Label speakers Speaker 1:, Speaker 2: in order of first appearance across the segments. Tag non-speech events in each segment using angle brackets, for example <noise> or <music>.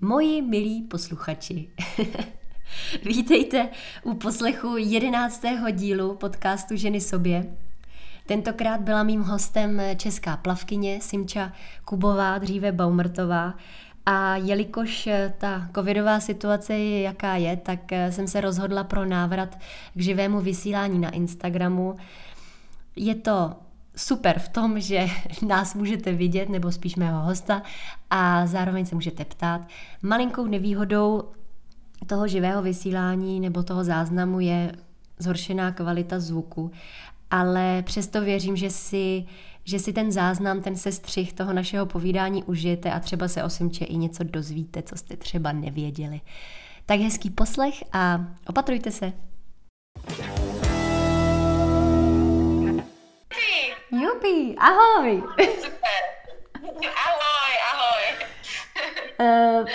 Speaker 1: Moji milí posluchači, <laughs> vítejte u poslechu jedenáctého dílu podcastu Ženy sobě. Tentokrát byla mým hostem česká plavkyně Simča Kubová, dříve Baumrtová. A jelikož ta covidová situace je jaká je, tak jsem se rozhodla pro návrat k živému vysílání na Instagramu. Je to super v tom, že <laughs> nás můžete vidět, nebo spíš mého hosta, a zároveň se můžete ptát. Malinkou nevýhodou toho živého vysílání nebo toho záznamu je zhoršená kvalita zvuku, ale přesto věřím, že si, že si ten záznam, ten sestřih toho našeho povídání užijete a třeba se o Simče i něco dozvíte, co jste třeba nevěděli. Tak hezký poslech a opatrujte se. Jupi, ahoj.
Speaker 2: Super. Ahoj, ahoj.
Speaker 1: Uh,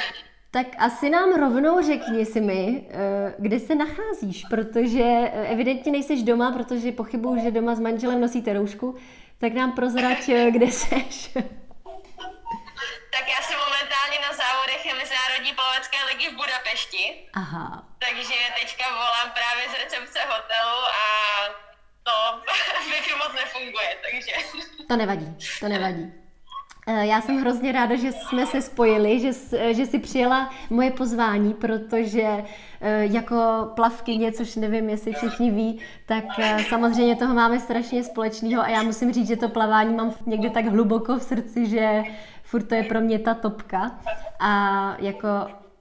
Speaker 1: tak asi nám rovnou řekni si mi, uh, kde se nacházíš, protože uh, evidentně nejseš doma, protože pochybuju, že doma s manželem nosíte roušku, tak nám prozrať, kde seš.
Speaker 2: Tak já jsem momentálně na závodech Mezinárodní plavecké ligy v Budapešti.
Speaker 1: Aha.
Speaker 2: Takže teďka volám právě z recepce hotelu a to <laughs> wi moc nefunguje, takže...
Speaker 1: To nevadí, to nevadí. Eh, já jsem hrozně ráda, že jsme se spojili, že, že si přijela moje pozvání, protože eh, jako plavkyně, což nevím, jestli všichni ví, tak eh, samozřejmě toho máme strašně společného a já musím říct, že to plavání mám někde tak hluboko v srdci, že furt to je pro mě ta topka. A jako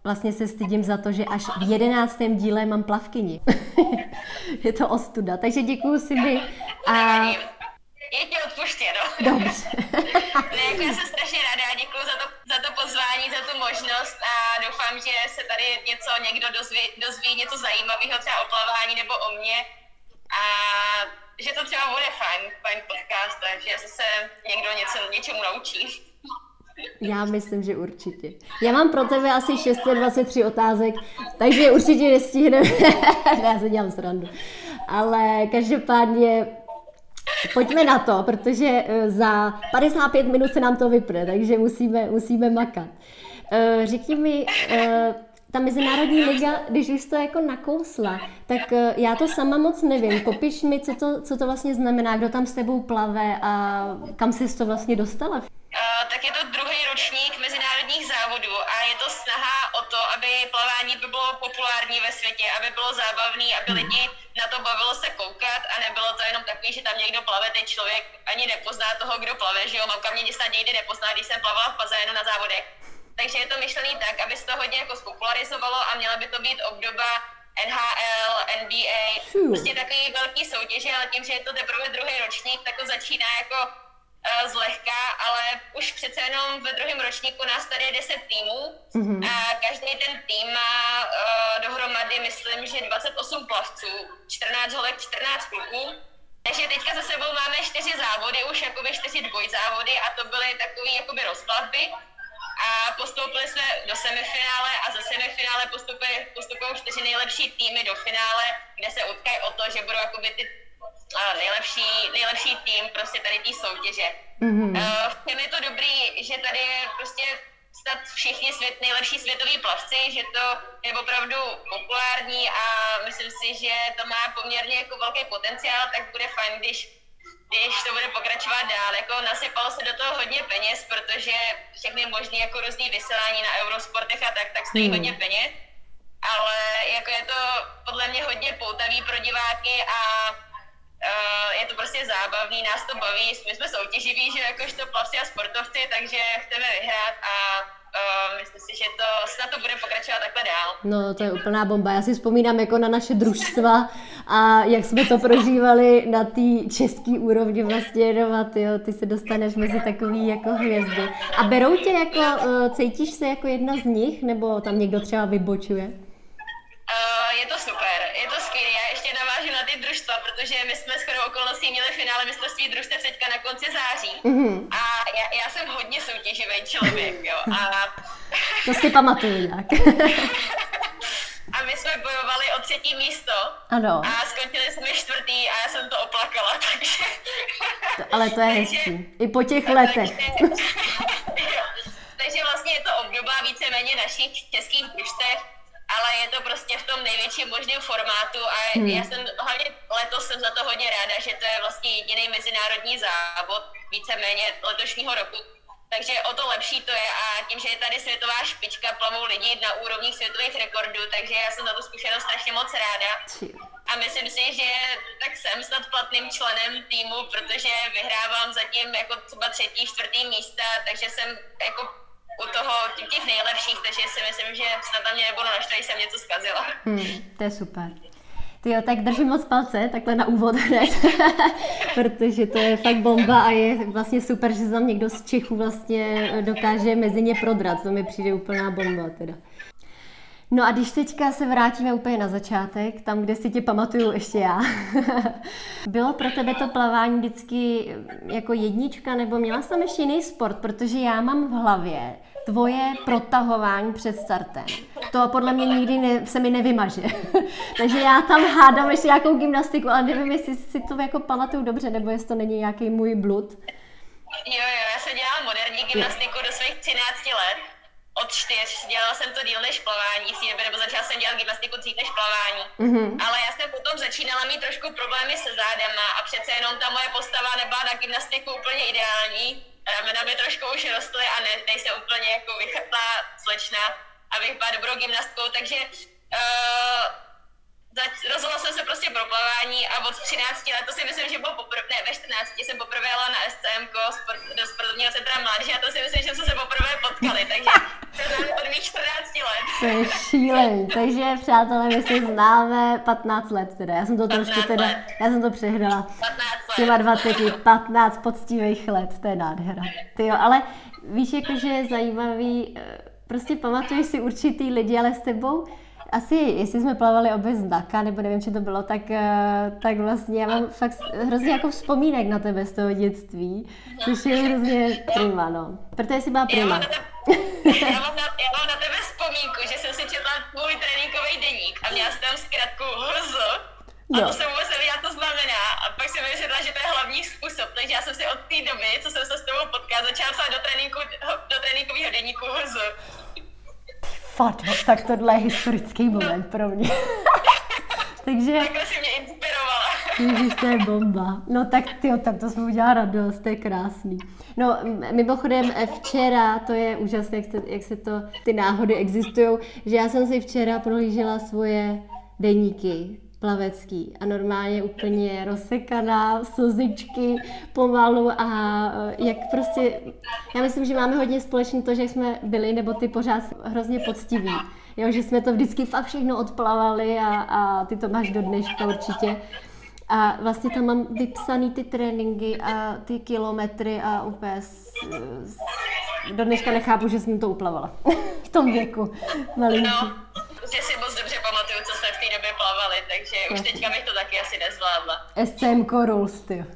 Speaker 1: vlastně se stydím za to, že až v jedenáctém díle mám plavkyni. <laughs> je to ostuda. Takže děkuju si mi.
Speaker 2: A... Je ti odpuštěno.
Speaker 1: Dobře. <laughs>
Speaker 2: ne, jako já jsem strašně ráda a děkuji za to, za to pozvání, za tu možnost a doufám, že se tady něco někdo dozví, dozví něco zajímavého třeba o plavání nebo o mně a že to třeba bude fajn, fajn podcast, takže se někdo něco, něčemu naučí.
Speaker 1: Já myslím, že určitě. Já mám pro tebe asi 623 otázek, takže určitě nestihneme. <laughs> Já se dělám srandu. Ale každopádně pojďme na to, protože eh, za 55 minut se nám to vypne, takže musíme, musíme makat. Eh, řekni mi, eh, ta Mezinárodní liga, když už to jako nakousla, tak já to sama moc nevím. Popiš mi, co to, co to vlastně znamená, kdo tam s tebou plave a kam jsi to vlastně dostala?
Speaker 2: tak je to druhý ročník mezinárodních závodů a je to snaha o to, aby plavání by bylo populární ve světě, aby bylo zábavné, aby lidi na to bavilo se koukat a nebylo to jenom takový, že tam někdo plave, teď člověk ani nepozná toho, kdo plave, že jo, mamka mě snad někdy nepozná, když jsem plavala v bazénu na závodech. Takže je to myšlený tak, aby se to hodně jako spopularizovalo a měla by to být obdoba NHL, NBA, prostě takový velký soutěže, ale tím, že je to teprve druhý ročník, tak to začíná jako uh, zlehka, ale už přece jenom ve druhém ročníku nás tady je 10 týmů mm-hmm. a každý ten tým má uh, dohromady, myslím, že 28 plavců, 14 holek, 14 kluků. Takže teďka za sebou máme čtyři závody, už jakoby čtyři dvojzávody a to byly takové jakoby rozplavby. A postoupili jsme do semifinále a za semifinále postupují, postupují čtyři nejlepší týmy do finále, kde se utkají o to, že budou jakoby ty nejlepší, nejlepší tým prostě tady té soutěže. Mm-hmm. Uh, v je to dobrý, že tady je prostě snad všichni svět, nejlepší světoví plavci, že to je opravdu populární a myslím si, že to má poměrně jako velký potenciál, tak bude fajn, když když to bude pokračovat dál. Jako nasypalo se do toho hodně peněz, protože všechny možné jako různý vysílání na eurosportech a tak, tak stojí hmm. hodně peněz. Ale jako je to podle mě hodně poutavý pro diváky a Uh, je to prostě zábavný, nás to baví, my jsme soutěživí, že jakožto plavci a sportovci, takže chceme vyhrát a uh, myslím si, že to snad to bude pokračovat takhle dál.
Speaker 1: No, to je úplná bomba. Já si vzpomínám jako na naše družstva a jak jsme to prožívali na té české úrovni vlastně jenom jo, ty se dostaneš mezi takový jako hvězdy. A berou tě jako, uh, cítíš se jako jedna z nich, nebo tam někdo třeba vybočuje?
Speaker 2: Protože my jsme s chodou okolností měli finále mistrovství družstev teďka na konci září. Mm-hmm. A já, já jsem hodně soutěživý člověk, jo. A... <laughs>
Speaker 1: To si pamatuju nějak. <laughs>
Speaker 2: a my jsme bojovali o třetí místo.
Speaker 1: Ano.
Speaker 2: A skončili jsme čtvrtý a já jsem to oplakala, <laughs> takže
Speaker 1: To, ale to je hezký. I po těch letech.
Speaker 2: Takže, takže vlastně je to obdoba víceméně našich českých družstev, ale je to prostě v tom největším možním formátu a hmm. já jsem hlavně letos jsem za to hodně ráda, že to je vlastně jediný mezinárodní závod víceméně letošního roku, takže o to lepší to je a tím, že je tady světová špička, plavou lidi na úrovních světových rekordů, takže já jsem za tu zkušenost strašně moc ráda. A myslím si, že tak jsem snad platným členem týmu, protože vyhrávám zatím jako třeba třetí, čtvrtý místa, takže jsem jako u toho těch nejlepších, takže si myslím, že snad tam mě nebudu naštvat, jsem něco zkazila.
Speaker 1: Hmm, to je super. Ty jo, tak držím moc palce, takhle na úvod hned, <laughs> protože to je fakt bomba a je vlastně super, že tam někdo z Čechů vlastně dokáže mezi ně prodrat, to mi přijde úplná bomba teda. No a když teďka se vrátíme úplně na začátek, tam, kde si tě pamatuju ještě já. <laughs> Bylo pro tebe to plavání vždycky jako jednička, nebo měla jsi tam ještě jiný sport? Protože já mám v hlavě tvoje protahování před startem. To podle mě nikdy ne, se mi nevymaže. <laughs> Takže já tam hádám ještě nějakou gymnastiku, ale nevím, jestli si to jako pamatuju dobře, nebo jestli to není nějaký můj blud.
Speaker 2: Jo, jo, já jsem dělala moderní gymnastiku do svých 13 let od čtyř, dělala jsem to díl než plavání v té době, nebo začala jsem dělat gymnastiku dřív než plavání. Mm-hmm. Ale já jsem potom začínala mít trošku problémy se zádama a přece jenom ta moje postava nebyla na gymnastiku úplně ideální. Ramena mi trošku už rostly a ne, nejsem úplně jako vychrtlá slečna, abych byla dobrou gymnastkou, takže uh, rozhodla jsem se prostě pro plavání a od 13 let, to si myslím, že bylo poprvé, ne, ve 14 jsem poprvé jela na SCM sport, do sportovního centra mládeže a to si myslím, že jsme se poprvé potkali, takže to je od mých 14 let.
Speaker 1: To je šílený, takže přátelé, my se známe 15 let teda, já jsem to trošku teda, let. já jsem to přehrala. 15 let. těma 20, 15 poctivých let, to je nádhera. Ty jo, ale víš, jakože je zajímavý, eh, prostě pamatuješ si určitý lidi, ale s tebou asi, jestli jsme plavali obě z Daka, nebo nevím, či to bylo, tak, eh, tak vlastně já mám fakt hrozně jako vzpomínek na tebe z toho dětství, což je hrozně prima, no. Protože jsi byla prima. Já mám,
Speaker 2: tebe, já, mám na, já mám na tebe vzpomínku, že jsem si četla tvůj tréninkový deník a měla jsem tam zkratku HZ. A no. to jsem vůbec nevěděla, co znamená. A pak jsem vyřešila, že to je hlavní způsob. Takže já jsem si od té doby, co jsem se s tebou potkala, začala psát do, tréninku, do tréninkového deníku HZ.
Speaker 1: Fakt, no, tak tohle je historický moment pro mě. <laughs> Takže...
Speaker 2: Takhle si mě inspirovala.
Speaker 1: Ježiš, to je bomba. No tak ty, tak to jsme udělala radost, to je krásný. No mimochodem eh, včera, to je úžasné, jak se, jak se to, ty náhody existují, že já jsem si včera prohlížela svoje deníky plavecký a normálně úplně rozsekaná, slzičky pomalu a eh, jak prostě, já myslím, že máme hodně společně to, že jsme byli, nebo ty pořád hrozně poctiví. Jo, že jsme to vždycky fakt všechno odplavali a, a ty to máš do dneška určitě. A vlastně tam mám vypsaný ty tréninky a ty kilometry a úplně s, s, do dneška nechápu, že jsem to uplavala <laughs> v tom věku. Malinký. No,
Speaker 2: že si moc dobře pamatuju, takže už teďka bych to taky asi nezvládla.
Speaker 1: SCM Rules, ty. <laughs>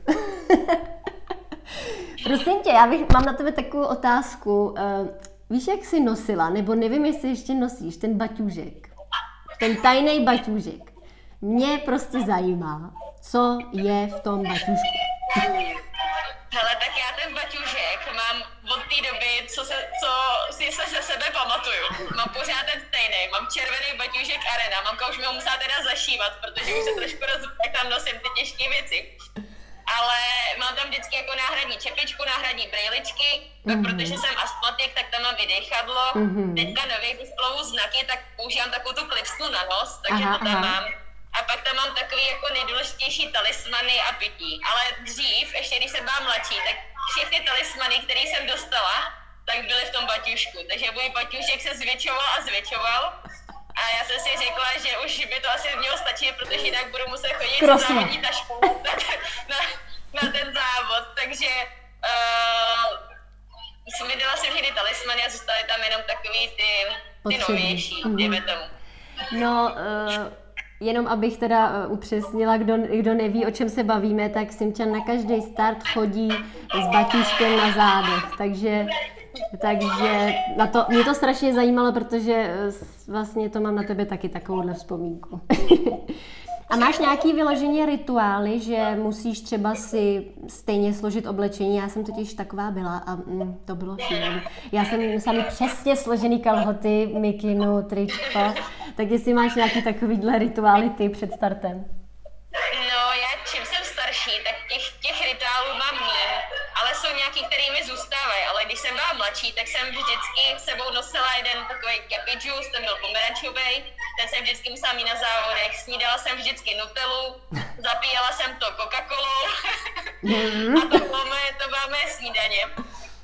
Speaker 1: Prosím tě, já bych, mám na tebe takovou otázku. Uh, víš, jak jsi nosila, nebo nevím, jestli ještě nosíš, ten baťůžek. Ten tajný baťůžek. Mě prostě zajímá, co je v tom baťůžku.
Speaker 2: Hele, tak já ten baťužek mám od té doby, co, se, co si se ze sebe pamatuju. Mám pořád ten stejný, mám červený baťužek Arena, mamka už mi ho musela teda zašívat, protože už se trošku roz... tak tam nosím ty těžké věci. Ale mám tam vždycky jako náhradní čepičku, náhradní brýličky, mm-hmm. protože jsem astmatik, tak tam mám i dechadlo. Mm-hmm. Teďka nový spolu znaky, tak používám takovou tu klipsku na nos, takže aha, to tam aha. mám a pak tam mám takový jako nejdůležitější talismany a pití. Ale dřív, ještě když jsem byla mladší, tak všechny talismany, které jsem dostala, tak byly v tom baťušku. Takže můj baťušek se zvětšoval a zvětšoval. A já jsem si řekla, že už by to asi mělo stačit, protože jinak budu muset chodit s závodní tašku <laughs> na, na, na ten závod. Takže uh, jsem mi dala si všechny talismany a zůstaly tam jenom takový ty, ty novější, mm-hmm. tomu.
Speaker 1: No, uh, Jenom abych teda eh, upřesnila, kdo, kdo neví, o čem se bavíme, tak Simčan na každý start chodí s batíškem na zádech, takže, takže na to, mě to strašně zajímalo, protože eh, vlastně to mám na tebe taky takovouhle vzpomínku. <laughs> A máš nějaký vyloženě rituály, že musíš třeba si stejně složit oblečení? Já jsem totiž taková byla a mm, to bylo šílené. Já jsem musela přesně složený kalhoty, mikinu, tričko. Tak jestli máš nějaký takovýhle rituály ty před startem?
Speaker 2: No, nějaký, který mi zůstávají. Ale když jsem byla mladší, tak jsem vždycky sebou nosila jeden takový cappy juice, ten byl pomerančový, ten jsem vždycky musela mít na závodech. Snídala jsem vždycky Nutellu, zapíjela jsem to Coca-Colou mm. <laughs> a to bylo moje, to bylo moje snídaně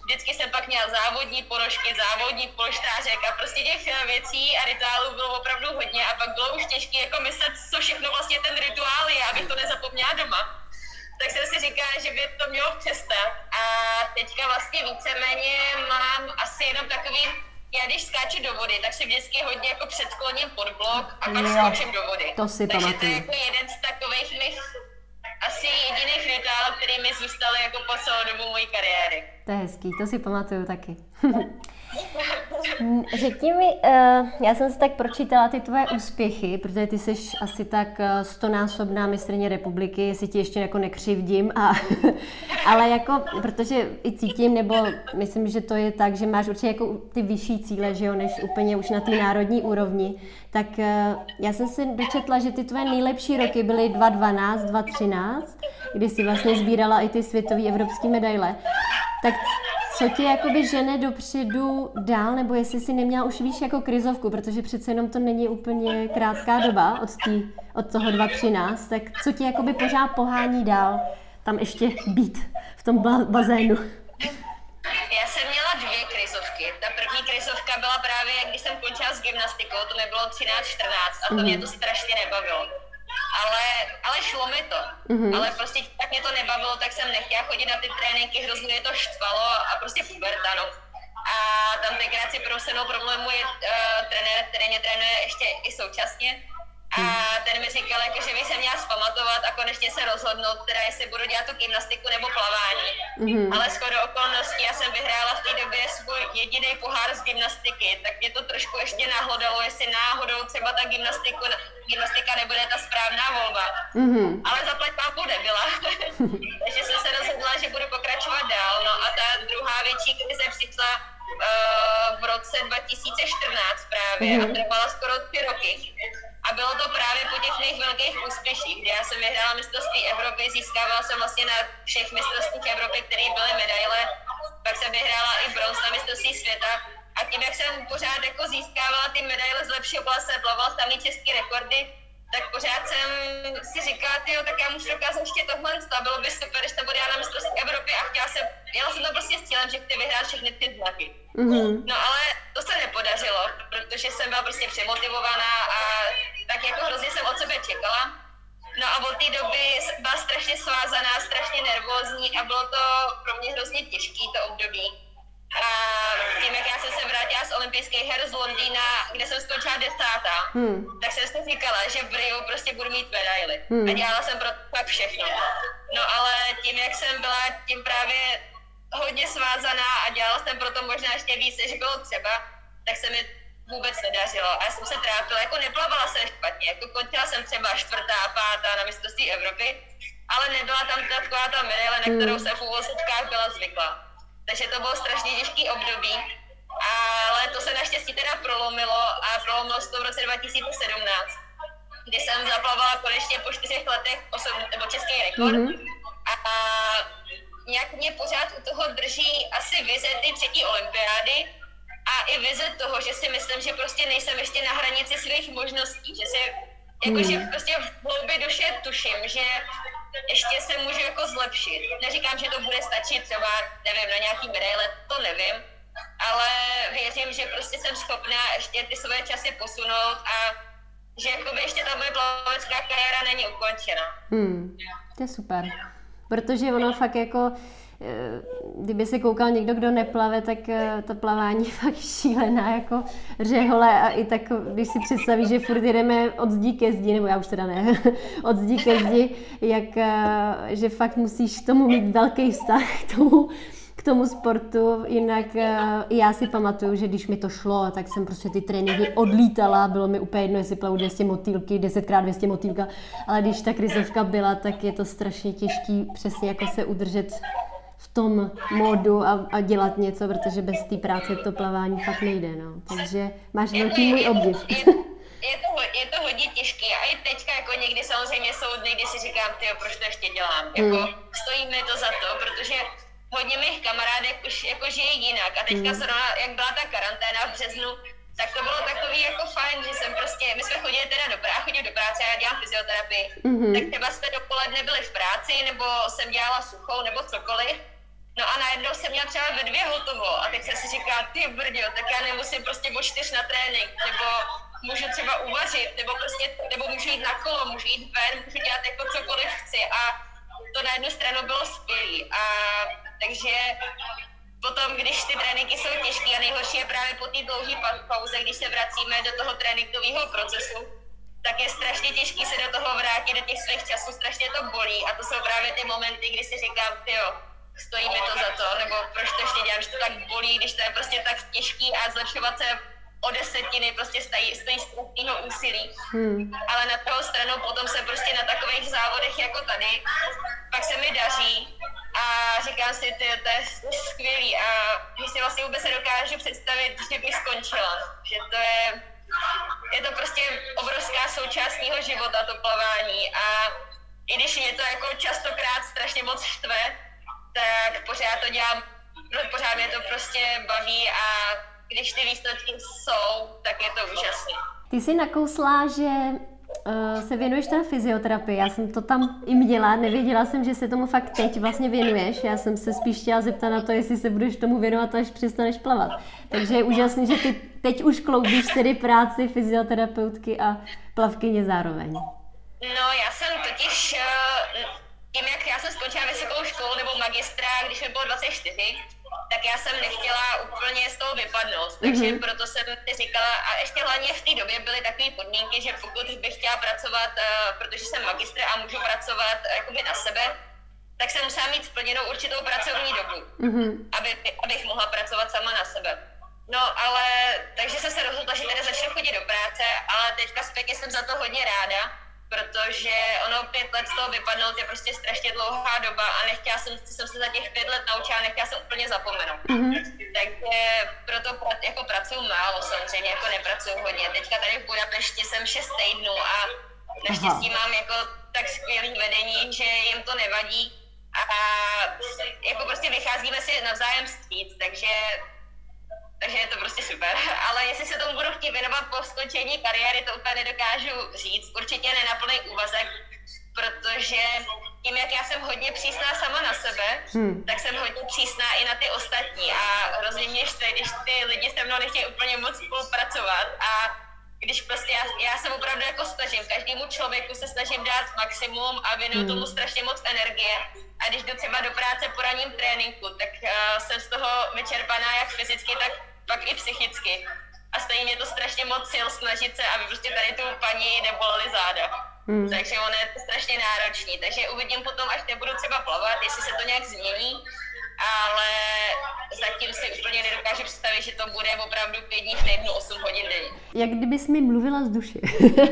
Speaker 2: vždycky jsem pak měla závodní ponožky, závodní polštářek a prostě těch eh, věcí a rituálů bylo opravdu hodně a pak bylo už těžké jako myslet, co všechno vlastně ten rituál je, abych to nezapomněla doma. Tak jsem si říkala, že by to mělo přestat a teďka vlastně víceméně mám asi jenom takový já když skáču do vody, tak si vždycky hodně jako předkloním pod blok a pak skočím do vody.
Speaker 1: To si
Speaker 2: Takže
Speaker 1: pamatuju.
Speaker 2: to je jako jeden z takových mých asi jediných rituálů, který mi zůstaly jako po celou dobu mojí kariéry.
Speaker 1: To je hezký, to si pamatuju taky. Řekni mi, uh, já jsem si tak pročítala ty tvoje úspěchy, protože ty jsi asi tak uh, stonásobná mistrně republiky, jestli ti ještě jako nekřivdím, a, <laughs> ale jako, protože i cítím, nebo myslím, že to je tak, že máš určitě jako ty vyšší cíle, že jo, než úplně už na té národní úrovni, tak uh, já jsem si dočetla, že ty tvoje nejlepší roky byly 2012, 2013, kdy jsi vlastně sbírala i ty světové evropské medaile. Tak co tě jakoby žene dopředu dál, nebo jestli si neměla už víš jako krizovku, protože přece jenom to není úplně krátká doba od, tý, od toho 2013, tak co tě jakoby pořád pohání dál tam ještě být v tom bazénu?
Speaker 2: Já jsem měla dvě krizovky. Ta první krizovka byla právě, když jsem končila s gymnastikou, to mi bylo 13-14 a to mm. mě to strašně nebavilo ale, ale šlo mi to. Mm-hmm. Ale prostě tak mě to nebavilo, tak jsem nechtěla chodit na ty tréninky, hrozně mě to štvalo a prostě puberta, no. A tam tenkrát si pro problém můj uh, trenér, který mě trénuje ještě i současně. A ten mi říkal, jako, že bych se měla zpamatovat a konečně se rozhodnout, teda jestli budu dělat tu gymnastiku nebo plavání. Mm-hmm. Ale skoro okolností já jsem vyhrála v té době svůj jediný pohár z gymnastiky, tak mě to trošku ještě nahlodalo, jestli náhodou třeba ta gymnastiku, gymnastika nebude ta správná volba. Mm-hmm. Ale zaplať pápu nebyla. <laughs> Takže jsem se rozhodla, že budu pokračovat dál. No a ta druhá větší krize přišla uh, v roce 2014 právě mm-hmm. a trvala skoro tři roky. A bylo to právě po těch mých velkých úspěších, kdy já jsem vyhrála mistrovství Evropy, získávala jsem vlastně na všech mistrovstvích Evropy, které byly medaile, pak jsem vyhrála i bronz na mistrovství světa a tím, jak jsem pořád jako získávala ty medaile, zlepšovala se, plavala samý české rekordy, tak pořád jsem si říkala, jo, tak já můžu dokázat ještě tohle, a bylo by super, když to bude na mistrovství Evropy a chtěla jsem, jela jsem to prostě s cílem, že chci vyhrát všechny ty znaky. Mm-hmm. No ale to se nepodařilo, protože jsem byla prostě přemotivovaná a tak jako hrozně jsem od sebe čekala. No a od té doby byla strašně svázaná, strašně nervózní a bylo to pro mě hrozně těžké to období. A tím, jak já jsem se vrátila z olympijských her z Londýna, kde jsem skončila desátá, hmm. tak jsem si říkala, že v Rio prostě budu mít medaily. Hmm. A dělala jsem pro to fakt všechno. No ale tím, jak jsem byla tím právě hodně svázaná a dělala jsem pro to možná ještě víc, než bylo třeba, tak se mi vůbec nedařilo. A já jsem se trápila, jako neplavala jsem špatně, jako končila jsem třeba čtvrtá, pátá na mistrovství Evropy, ale nebyla tam taková ta medaile, na kterou hmm. jsem v úvozovkách byla zvyklá. Takže to bylo strašně těžký období. Ale to se naštěstí teda prolomilo a prolomilo se to v roce 2017, kdy jsem zaplavala konečně po čtyřech letech osob, nebo český rekord. Mm-hmm. A, nějak mě pořád u toho drží asi vize ty třetí olympiády a i vize toho, že si myslím, že prostě nejsem ještě na hranici svých možností, že si jakože mm. prostě v hloubi duše tuším, že ještě se můžu jako zlepšit. Neříkám, že to bude stačit třeba, nevím, na nějaký medaile, to nevím, ale věřím, že prostě jsem schopná ještě ty svoje časy posunout a že jakoby ještě ta moje plavecká kariéra není ukončena.
Speaker 1: Hmm, to je super. Protože ono fakt jako kdyby se koukal někdo, kdo neplave, tak eh, to plavání je <laughs> fakt šílená, jako řehole a i tak, když si představíš, že furt jedeme od zdí ke zdi, nebo já už teda ne, <laughs> od zdí ke zdi, jak, eh, že fakt musíš tomu mít velký vztah k tomu, k tomu sportu, jinak já si pamatuju, že když mi to šlo, tak jsem prostě ty tréninky odlítala, bylo mi úplně jedno, jestli plavu 200 motýlky, 10x200 motýlka, ale když ta krizovka byla, tak je to strašně těžký přesně jako se udržet tom módu a, a dělat něco, protože bez té práce to plavání fakt nejde, no. Takže máš velký můj obdiv.
Speaker 2: Je to, je to hodně těžké a i teďka jako někdy samozřejmě jsou dny, kdy si říkám, ty proč to ještě dělám, jako mm. stojí mi to za to, protože hodně mých kamarádek už jako žije jinak a teďka mm. zrovna, jak byla ta karanténa v březnu, tak to bylo takový jako fajn, že jsem prostě, my jsme chodili teda do práce, chodím do práce, já dělám fyzioterapii, mm-hmm. tak třeba jsme dopoledne byli v práci, nebo jsem dělala suchou, nebo cokoliv, No a najednou jsem měla třeba ve dvě hotovo a teď jsem si říkala, ty brdio, tak já nemusím prostě o čtyř na trénink, nebo můžu třeba uvařit, nebo prostě, nebo můžu jít na kolo, můžu jít ven, můžu dělat jako cokoliv chci a to na jednu stranu bylo skvělé. A takže potom, když ty tréninky jsou těžké a nejhorší je právě po té dlouhé pauze, když se vracíme do toho tréninkového procesu, tak je strašně těžké se do toho vrátit, do těch svých časů, strašně to bolí a to jsou právě ty momenty, kdy si říkám, jo, stojí mi to za to, nebo proč to ještě dělám, že to tak bolí, když to je prostě tak těžký a zlepšovat se o desetiny prostě stojí, stojí spoustyho úsilí. Hmm. Ale na druhou stranu potom se prostě na takových závodech jako tady, pak se mi daří a říkám si, ty, to je skvělý a že si vlastně vůbec se dokážu představit, že bych skončila. Že to je, je to prostě obrovská součást mého života, to plavání a i když mě to jako častokrát strašně moc štve, tak pořád to dělám, pořád mě to prostě baví a když ty výsledky jsou, tak je to úžasné.
Speaker 1: Ty jsi nakousla, že uh, se věnuješ teda fyzioterapii. Já jsem to tam i měla, nevěděla jsem, že se tomu fakt teď vlastně věnuješ. Já jsem se spíš chtěla zeptat na to, jestli se budeš tomu věnovat, až přestaneš plavat. Takže je úžasné, že ty teď už kloubíš tedy práci fyzioterapeutky a plavkyně zároveň.
Speaker 2: No, já jsem totiž, uh, tím jak já jsem skončila vysokou školu nebo magistra, když mi bylo 24, tak já jsem nechtěla úplně z toho vypadnout. Takže mm-hmm. proto jsem si říkala, a ještě hlavně v té době byly takové podmínky, že pokud bych chtěla pracovat, uh, protože jsem magistr a můžu pracovat uh, jakoby na sebe, tak jsem musela mít splněnou určitou pracovní dobu, mm-hmm. aby, abych mohla pracovat sama na sebe. No, ale takže jsem se rozhodla, že tady začnu chodit do práce, ale teďka zpětně jsem za to hodně ráda, protože ono pět let z toho vypadnout je prostě strašně dlouhá doba a nechtěla jsem, jsem se za těch pět let naučila, nechtěla jsem úplně zapomenout. Mm-hmm. Takže proto jako pracuju málo samozřejmě, jako nepracuju hodně. Teďka tady v Budapešti jsem šest týdnů a naštěstí mám jako tak skvělý vedení, že jim to nevadí a jako prostě vycházíme si navzájem stříc, takže takže je to prostě super. <laughs> Ale jestli se tomu budu chtít věnovat po skončení kariéry, to úplně nedokážu říct. Určitě ne na plný úvazek, protože tím, jak já jsem hodně přísná sama na sebe, hmm. tak jsem hodně přísná i na ty ostatní a hrozně mě štve, když ty lidi se mnou nechtějí úplně moc spolupracovat a když prostě já, já se opravdu jako snažím, každému člověku se snažím dát maximum a věnuju hmm. tomu strašně moc energie. A když jdu třeba do práce po ranním tréninku, tak uh, jsem z toho vyčerpaná jak fyzicky, tak pak i psychicky. A stojí mě to strašně moc sil snažit se, aby prostě tady tu paní nebolely záda. Hmm. Takže ono je to strašně náročný. Takže uvidím potom, až nebudu třeba plavat, jestli se to nějak změní, ale zatím si úplně nedokážu představit, že to bude opravdu pět dní v týdnu, 8 hodin denně.
Speaker 1: Jak kdybys mi mluvila z duše.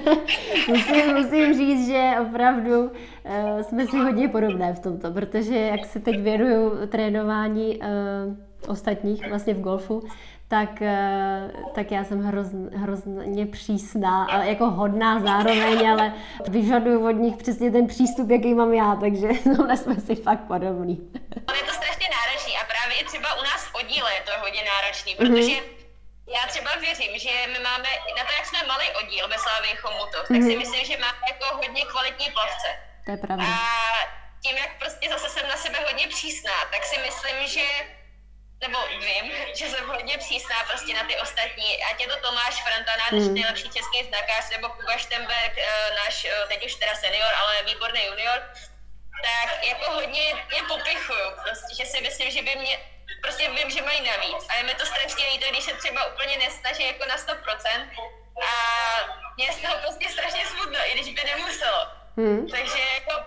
Speaker 1: <laughs> musím, musím říct, že opravdu uh, jsme si hodně podobné v tomto, protože jak se teď věnuju trénování uh, ostatních vlastně v golfu, tak, eh, tak já jsem hrozn, hrozně přísná, ale jako hodná zároveň, ale vyžaduju od nich přesně ten přístup, jaký mám já, takže <laughs> tohle jsme si fakt podobný.
Speaker 2: je to strašně náročný a právě i třeba u nás v oddíle je to hodně náročný, mhm. protože mm-hmm. Já třeba věřím, že my máme, na to, jak jsme malý oddíl ve Slávě Chomutov, tak mm-hmm. si myslím, že máme jako hodně kvalitní plavce.
Speaker 1: To je pravda.
Speaker 2: A tím, jak prostě zase jsem na sebe hodně přísná, tak si myslím, že nebo vím, <laughs> že jsem hodně přísná prostě na ty ostatní. Ať je to Tomáš Franta, náš mm. nejlepší český znakář, nebo Kuba Štemberg, eh, náš eh, teď už teda senior, ale výborný junior, tak jako hodně je popichuju, prostě, že si myslím, že by mě, prostě vím, že mají navíc. A je mi to strašně líto, když se třeba úplně nesnaží jako na 100%. A mě z toho prostě strašně smutno, i když by nemuselo. Mm. Takže jako,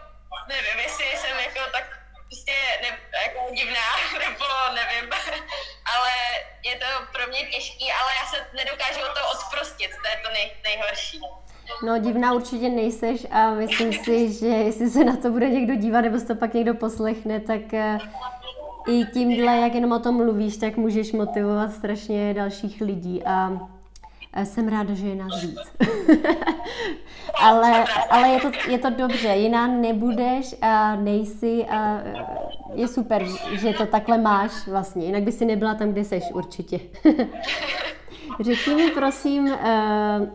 Speaker 2: nevím, jestli jsem jako tak prostě ne, jako divná, <laughs> nebo nevím, <laughs> ale je to pro mě těžký, ale já se nedokážu o to odprostit, to je to nej, nejhorší.
Speaker 1: No divná určitě nejseš a myslím si, že jestli se na to bude někdo dívat nebo se to pak někdo poslechne, tak eh, i tímhle, jak jenom o tom mluvíš, tak můžeš motivovat strašně dalších lidí a jsem ráda, že je nás víc. <laughs> ale ale je, to, je to dobře, jiná nebudeš a nejsi a je super, že to takhle máš vlastně, jinak by si nebyla tam, kde seš určitě. <laughs> Řekni mi prosím, eh,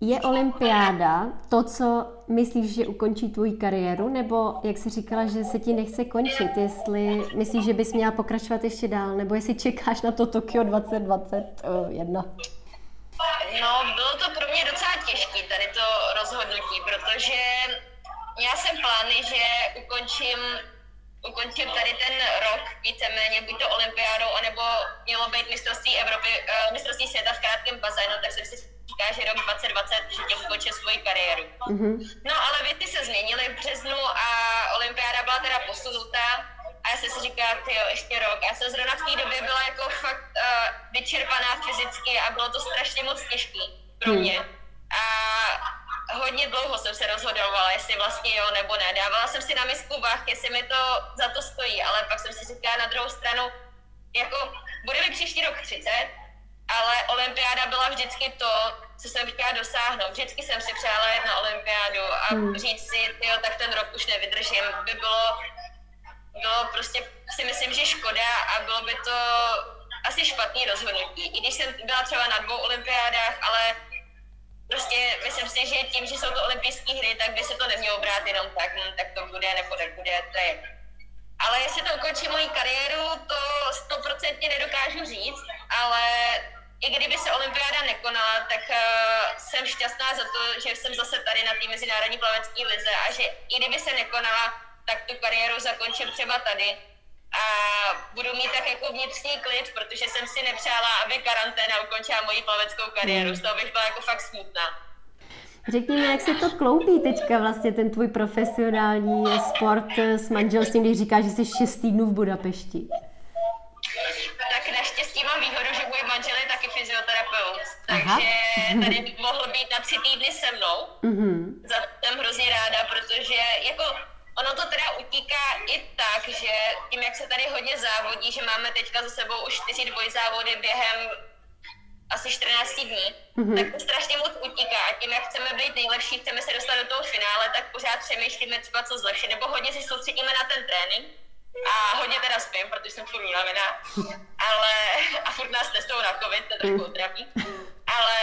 Speaker 1: je olympiáda to, co myslíš, že ukončí tvoji kariéru, nebo jak jsi říkala, že se ti nechce končit, jestli myslíš, že bys měla pokračovat ještě dál, nebo jestli čekáš na to Tokio 2021?
Speaker 2: No, bylo to pro mě docela těžké tady to rozhodnutí, protože já jsem plány, že ukončím ukončím tady ten rok víceméně buď to olympiádou, anebo mělo být mistrovství Evropy, uh, mistrovství světa v krátkém bazénu, tak jsem si říká, že rok 2020, že tím ukončím svoji kariéru. Mm-hmm. No ale věci se změnily v březnu a olympiáda byla teda posunutá a já jsem si říkala, ty jo, ještě rok. Já jsem zrovna v té době byla jako fakt uh, vyčerpaná fyzicky a bylo to strašně moc těžké pro mhm. mě. A hodně dlouho jsem se rozhodovala, jestli vlastně jo nebo ne. Dávala jsem si na misku vach, jestli mi to za to stojí, ale pak jsem si říkala na druhou stranu, jako bude mi příští rok 30, ale olympiáda byla vždycky to, co jsem chtěla dosáhnout. Vždycky jsem si přála jít na olympiádu a hmm. říct si, jo, tak ten rok už nevydržím, by bylo, bylo prostě si myslím, že škoda a bylo by to asi špatný rozhodnutí. I když jsem byla třeba na dvou olympiádách, ale prostě myslím si, že tím, že jsou to olympijské hry, tak by se to nemělo brát jenom tak, hm, tak to bude nebo nebude, to je. Ale jestli to ukončí moji kariéru, to stoprocentně nedokážu říct, ale i kdyby se olympiáda nekonala, tak uh, jsem šťastná za to, že jsem zase tady na té mezinárodní plavecké lize a že i kdyby se nekonala, tak tu kariéru zakončím třeba tady a budu mít tak jako vnitřní klid, protože jsem si nepřála, aby karanténa ukončila moji plaveckou kariéru. Z toho bych byla jako fakt smutná.
Speaker 1: Řekni mi, jak se to kloubí teďka vlastně ten tvůj profesionální sport s manželstvím, když říkáš, že jsi šest týdnů v Budapešti?
Speaker 2: Tak naštěstí mám výhodu, že můj manžel je taky fyzioterapeut, takže tady mohl být na tři týdny se mnou. Mm-hmm. Za to jsem hrozně ráda, protože jako Ono to teda utíká i tak, že tím, jak se tady hodně závodí, že máme teďka za sebou už čtyři dvojzávody během asi 14 dní, mm-hmm. tak to strašně moc utíká. A tím, jak chceme být nejlepší, chceme se dostat do toho finále, tak pořád přemýšlíme třeba co zlepšit, nebo hodně si soustředíme na ten trénink. A hodně teda spím, protože jsem furt unavená, ale a furt nás testují na covid, to je trošku otravní, ale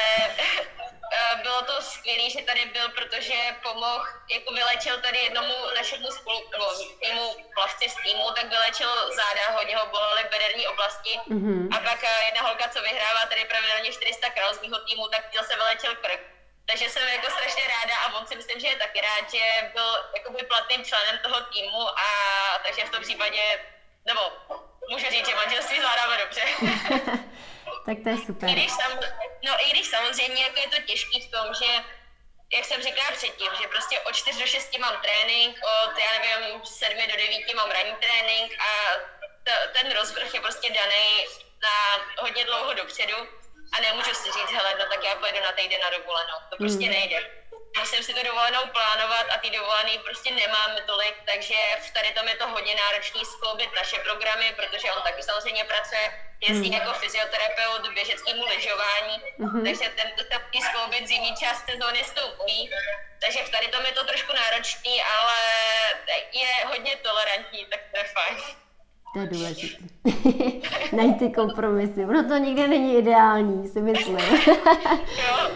Speaker 2: bylo to skvělé, že tady byl, protože pomohl, jako vylečil tady jednomu našemu spolu, nebo týmu plavci z týmu, tak vylečil záda, hodně ho bolely bederní oblasti. Mm-hmm. A pak eh, jedna holka, co vyhrává tady pravidelně 400 kral z mého týmu, tak zase vylečil krk. Takže jsem jako strašně ráda a on si myslím, že je taky rád, že byl jakoby platným členem toho týmu a takže v tom případě, nebo můžu říct, že manželství zvládáme dobře. <laughs> <laughs>
Speaker 1: tak to je super.
Speaker 2: I když, sam, no, i když samozřejmě jako je to těžký v tom, že jak jsem říkala předtím, že prostě od 4 do 6 mám trénink, od, já nevím, 7 do 9 mám ranní trénink a t- ten rozvrh je prostě daný na hodně dlouho dopředu a nemůžu si říct, hele, no tak já pojedu na týden na dovolenou. To prostě mm. nejde musím si to dovolenou plánovat a ty dovolený prostě nemáme tolik, takže v tady tom je to hodně náročný skloubit naše programy, protože on taky samozřejmě pracuje, jezdí mm. jako fyzioterapeut běžeckému lyžování, mm-hmm. takže ten to skloubit zimní část sezóny s tou Takže v tady tom je to trošku náročný, ale je hodně tolerantní, tak to je fajn.
Speaker 1: To je důležité. <laughs> Najít ty kompromisy. Ono to nikdy není ideální, si myslím.
Speaker 2: jo,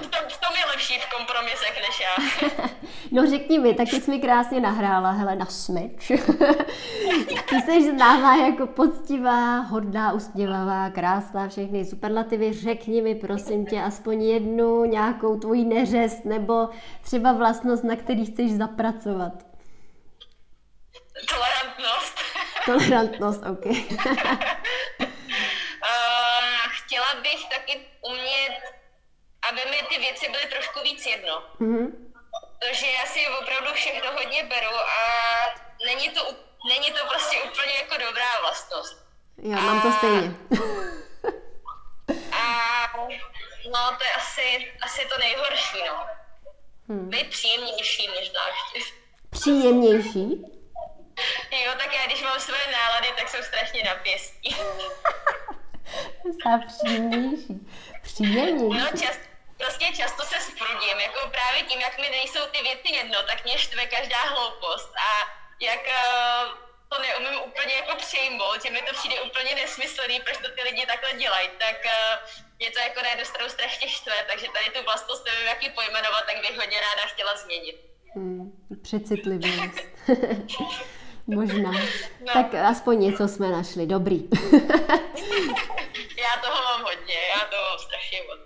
Speaker 2: to, to je lepší v kompromisech než já. <laughs>
Speaker 1: no řekni mi, tak jsi mi krásně nahrála, hele, na smeč. <laughs> Ty jsi známá jako poctivá, hodná, usměvavá, krásná, všechny superlativy. Řekni mi, prosím tě, aspoň jednu nějakou tvoji neřest nebo třeba vlastnost, na který chceš zapracovat.
Speaker 2: Tolerantnost.
Speaker 1: Tolerantnost, OK. <laughs> uh,
Speaker 2: chtěla bych taky umět, aby mi ty věci byly trošku víc jedno. Mm-hmm. Protože já si opravdu všechno hodně beru a není to, není to prostě úplně jako dobrá vlastnost.
Speaker 1: Já mám to stejně.
Speaker 2: a No to je asi, asi to nejhorší, no. Hmm. Příjemnější než návštěv.
Speaker 1: Příjemnější? <laughs>
Speaker 2: Jo, tak já když mám své nálady, tak jsou strašně napěstí.
Speaker 1: Za příjemnější. Příjemnější.
Speaker 2: No, čas, prostě často se sprudím, jako právě tím, jak mi nejsou ty věci jedno, tak mě štve každá hloupost a jak uh, to neumím úplně jako přejmout, že mi to přijde úplně nesmyslný, proč to ty lidi takhle dělají, tak uh, mě to jako na jednu stranu strašně štve, takže tady tu vlastnost nevím, jak ji pojmenovat, tak bych hodně ráda chtěla změnit.
Speaker 1: Hmm, přecitlivost. <laughs> Možná. <laughs> No. Tak aspoň něco jsme našli. Dobrý. <laughs>
Speaker 2: já toho mám hodně, já toho mám strašně moc.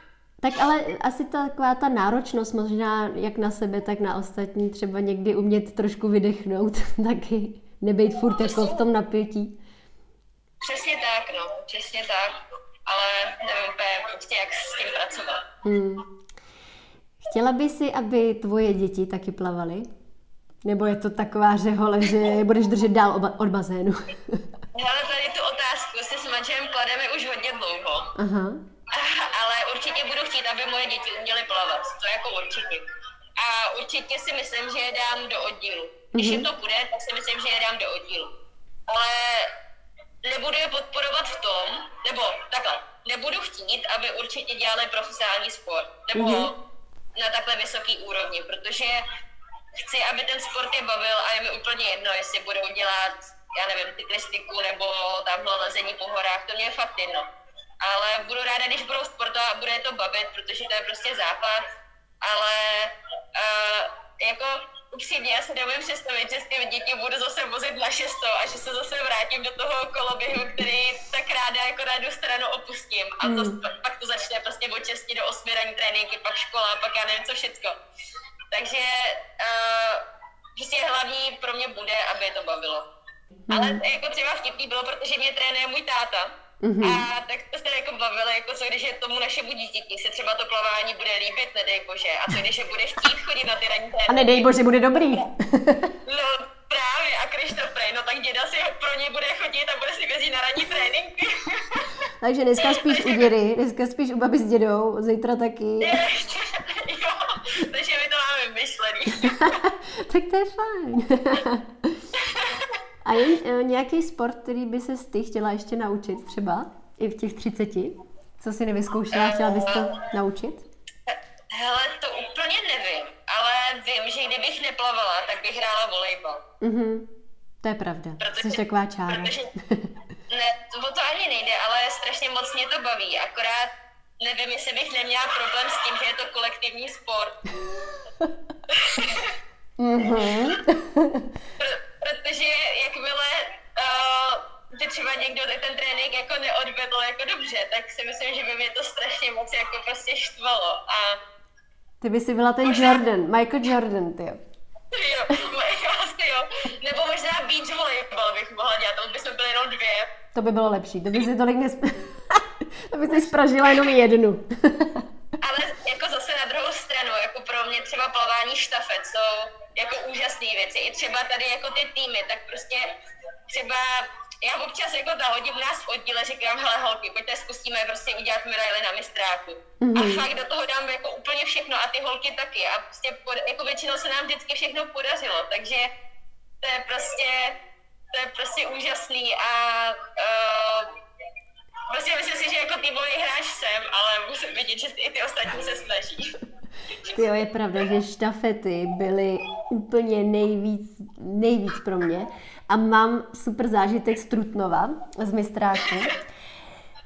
Speaker 2: <laughs>
Speaker 1: tak ale asi ta, taková ta náročnost možná jak na sebe, tak na ostatní, třeba někdy umět trošku vydechnout, taky nebejt furt jako v tom napětí.
Speaker 2: Přesně tak, no, přesně tak, ale nevím prostě jak s tím pracovat. Hmm.
Speaker 1: Chtěla by si, aby tvoje děti taky plavaly? Nebo je to taková řehole, že budeš držet dál oba, od bazénu? <laughs>
Speaker 2: Hele, tady tu otázku si s manželem klademe už hodně dlouho. Aha. <laughs> Ale určitě budu chtít, aby moje děti uměly plavat. To je jako určitě. A určitě si myslím, že je dám do oddílu. Když mm-hmm. jim to bude, tak si myslím, že je dám do oddílu. Ale nebudu je podporovat v tom, nebo takhle, nebudu chtít, aby určitě dělali profesionální sport. Nebo mm-hmm. na takhle vysoký úrovni, protože chci, aby ten sport je bavil a je mi úplně jedno, jestli budou dělat, já nevím, cyklistiku nebo tamhle lezení po horách, to mě je fakt jedno. Ale budu ráda, když budou sportovat a bude to bavit, protože to je prostě základ, ale uh, jako upřímně, já si neumím představit, že s těmi děti budu zase vozit na šesto a že se zase vrátím do toho koloběhu, který tak ráda jako na jednu stranu opustím. A to, mm. pak to začne prostě od 6 do 8 ranní tréninky, pak škola, pak já nevím co všecko. Takže uh, prostě hlavní pro mě bude, aby je to bavilo. Mm. Ale jako třeba vtipný bylo, protože mě trénuje můj táta. Mm-hmm. A tak to se jako bavili, jako co když je tomu našemu dítěti se třeba to plavání bude líbit, nedej bože. A co když je bude chtít chodit na ty ranní
Speaker 1: A nedej bože, bude dobrý.
Speaker 2: no <laughs> právě, a když to prej, no tak děda si pro něj bude chodit a bude si vezít na ranní tréninky. <laughs>
Speaker 1: Takže dneska spíš u dědy, dneska spíš u babi s dědou, zítra taky. <laughs>
Speaker 2: jo, takže my to máme vymyšlený. <laughs>
Speaker 1: tak to je fajn. A je e, nějaký sport, který by se ty chtěla ještě naučit třeba i v těch třiceti? Co si nevyzkoušela, chtěla bys to naučit?
Speaker 2: Hele, to úplně nevím, ale vím, že kdybych neplavala, tak bych hrála volejbal. Mhm,
Speaker 1: to je pravda, protože, jsi taková čára. Protože, <laughs>
Speaker 2: ne, to, to ani nejde, ale strašně moc mě to baví, akorát nevím, jestli bych neměla problém s tím, že je to kolektivní sport. mm-hmm. Pr- protože jakmile uh, že třeba někdo ten trénink jako neodvedl jako dobře, tak si myslím, že by mě to strašně moc jako prostě štvalo. A
Speaker 1: ty by si byla ten možná... Jordan, Michael Jordan, ty jo.
Speaker 2: Jo, asi jo. Nebo možná beach volleyball bych mohla dělat, to by jsme byli jenom dvě.
Speaker 1: To by bylo lepší, to by si tolik nesp... <laughs> to by si spražila jenom jednu.
Speaker 2: Ale jako zase na druhou stranu, jako pro mě třeba plavání štafet jsou jako úžasné věci. I třeba tady jako ty týmy, tak prostě třeba já občas jako zahodím nás v oddíle, říkám, hele holky, pojďte zkusíme prostě udělat medaily na mistráku. Mm-hmm. A mhm. fakt do toho dám jako úplně všechno a ty holky taky. A prostě pod, jako většinou se nám vždycky všechno podařilo, takže to je prostě, to je prostě úžasný a uh, prostě myslím si, že jako týmový hráč jsem, ale musím vidět, že i ty ostatní se snaží. <laughs>
Speaker 1: Jo, je pravda, že štafety byly úplně nejvíc, nejvíc pro mě. A mám super zážitek z Trutnova, z mistráku,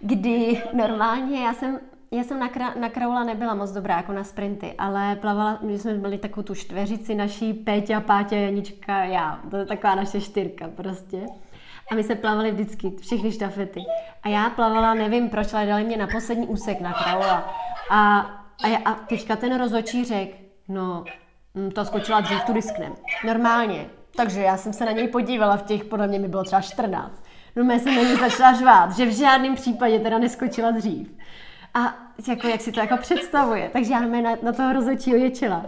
Speaker 1: kdy normálně já jsem já jsem na, kra, na kraula nebyla moc dobrá jako na sprinty, ale plavala, my jsme byli takovou tu čtveřici naší, Péťa, Páťa, Janička, já. To je taková naše čtyřka prostě. A my se plavali vždycky, všechny štafety. A já plavala, nevím proč, ale dali mě na poslední úsek na kraula. A, a, já, a teďka ten rozhodčí řekl, no, mm, to skočila dřív, tu disknem. Normálně. Takže já jsem se na něj podívala v těch, podle mě mi bylo třeba 14. No mě jsem na něj začala žvát, že v žádném případě teda neskočila dřív. A jako, jak si to jako představuje. Takže já na, na toho rozhodčího ječila.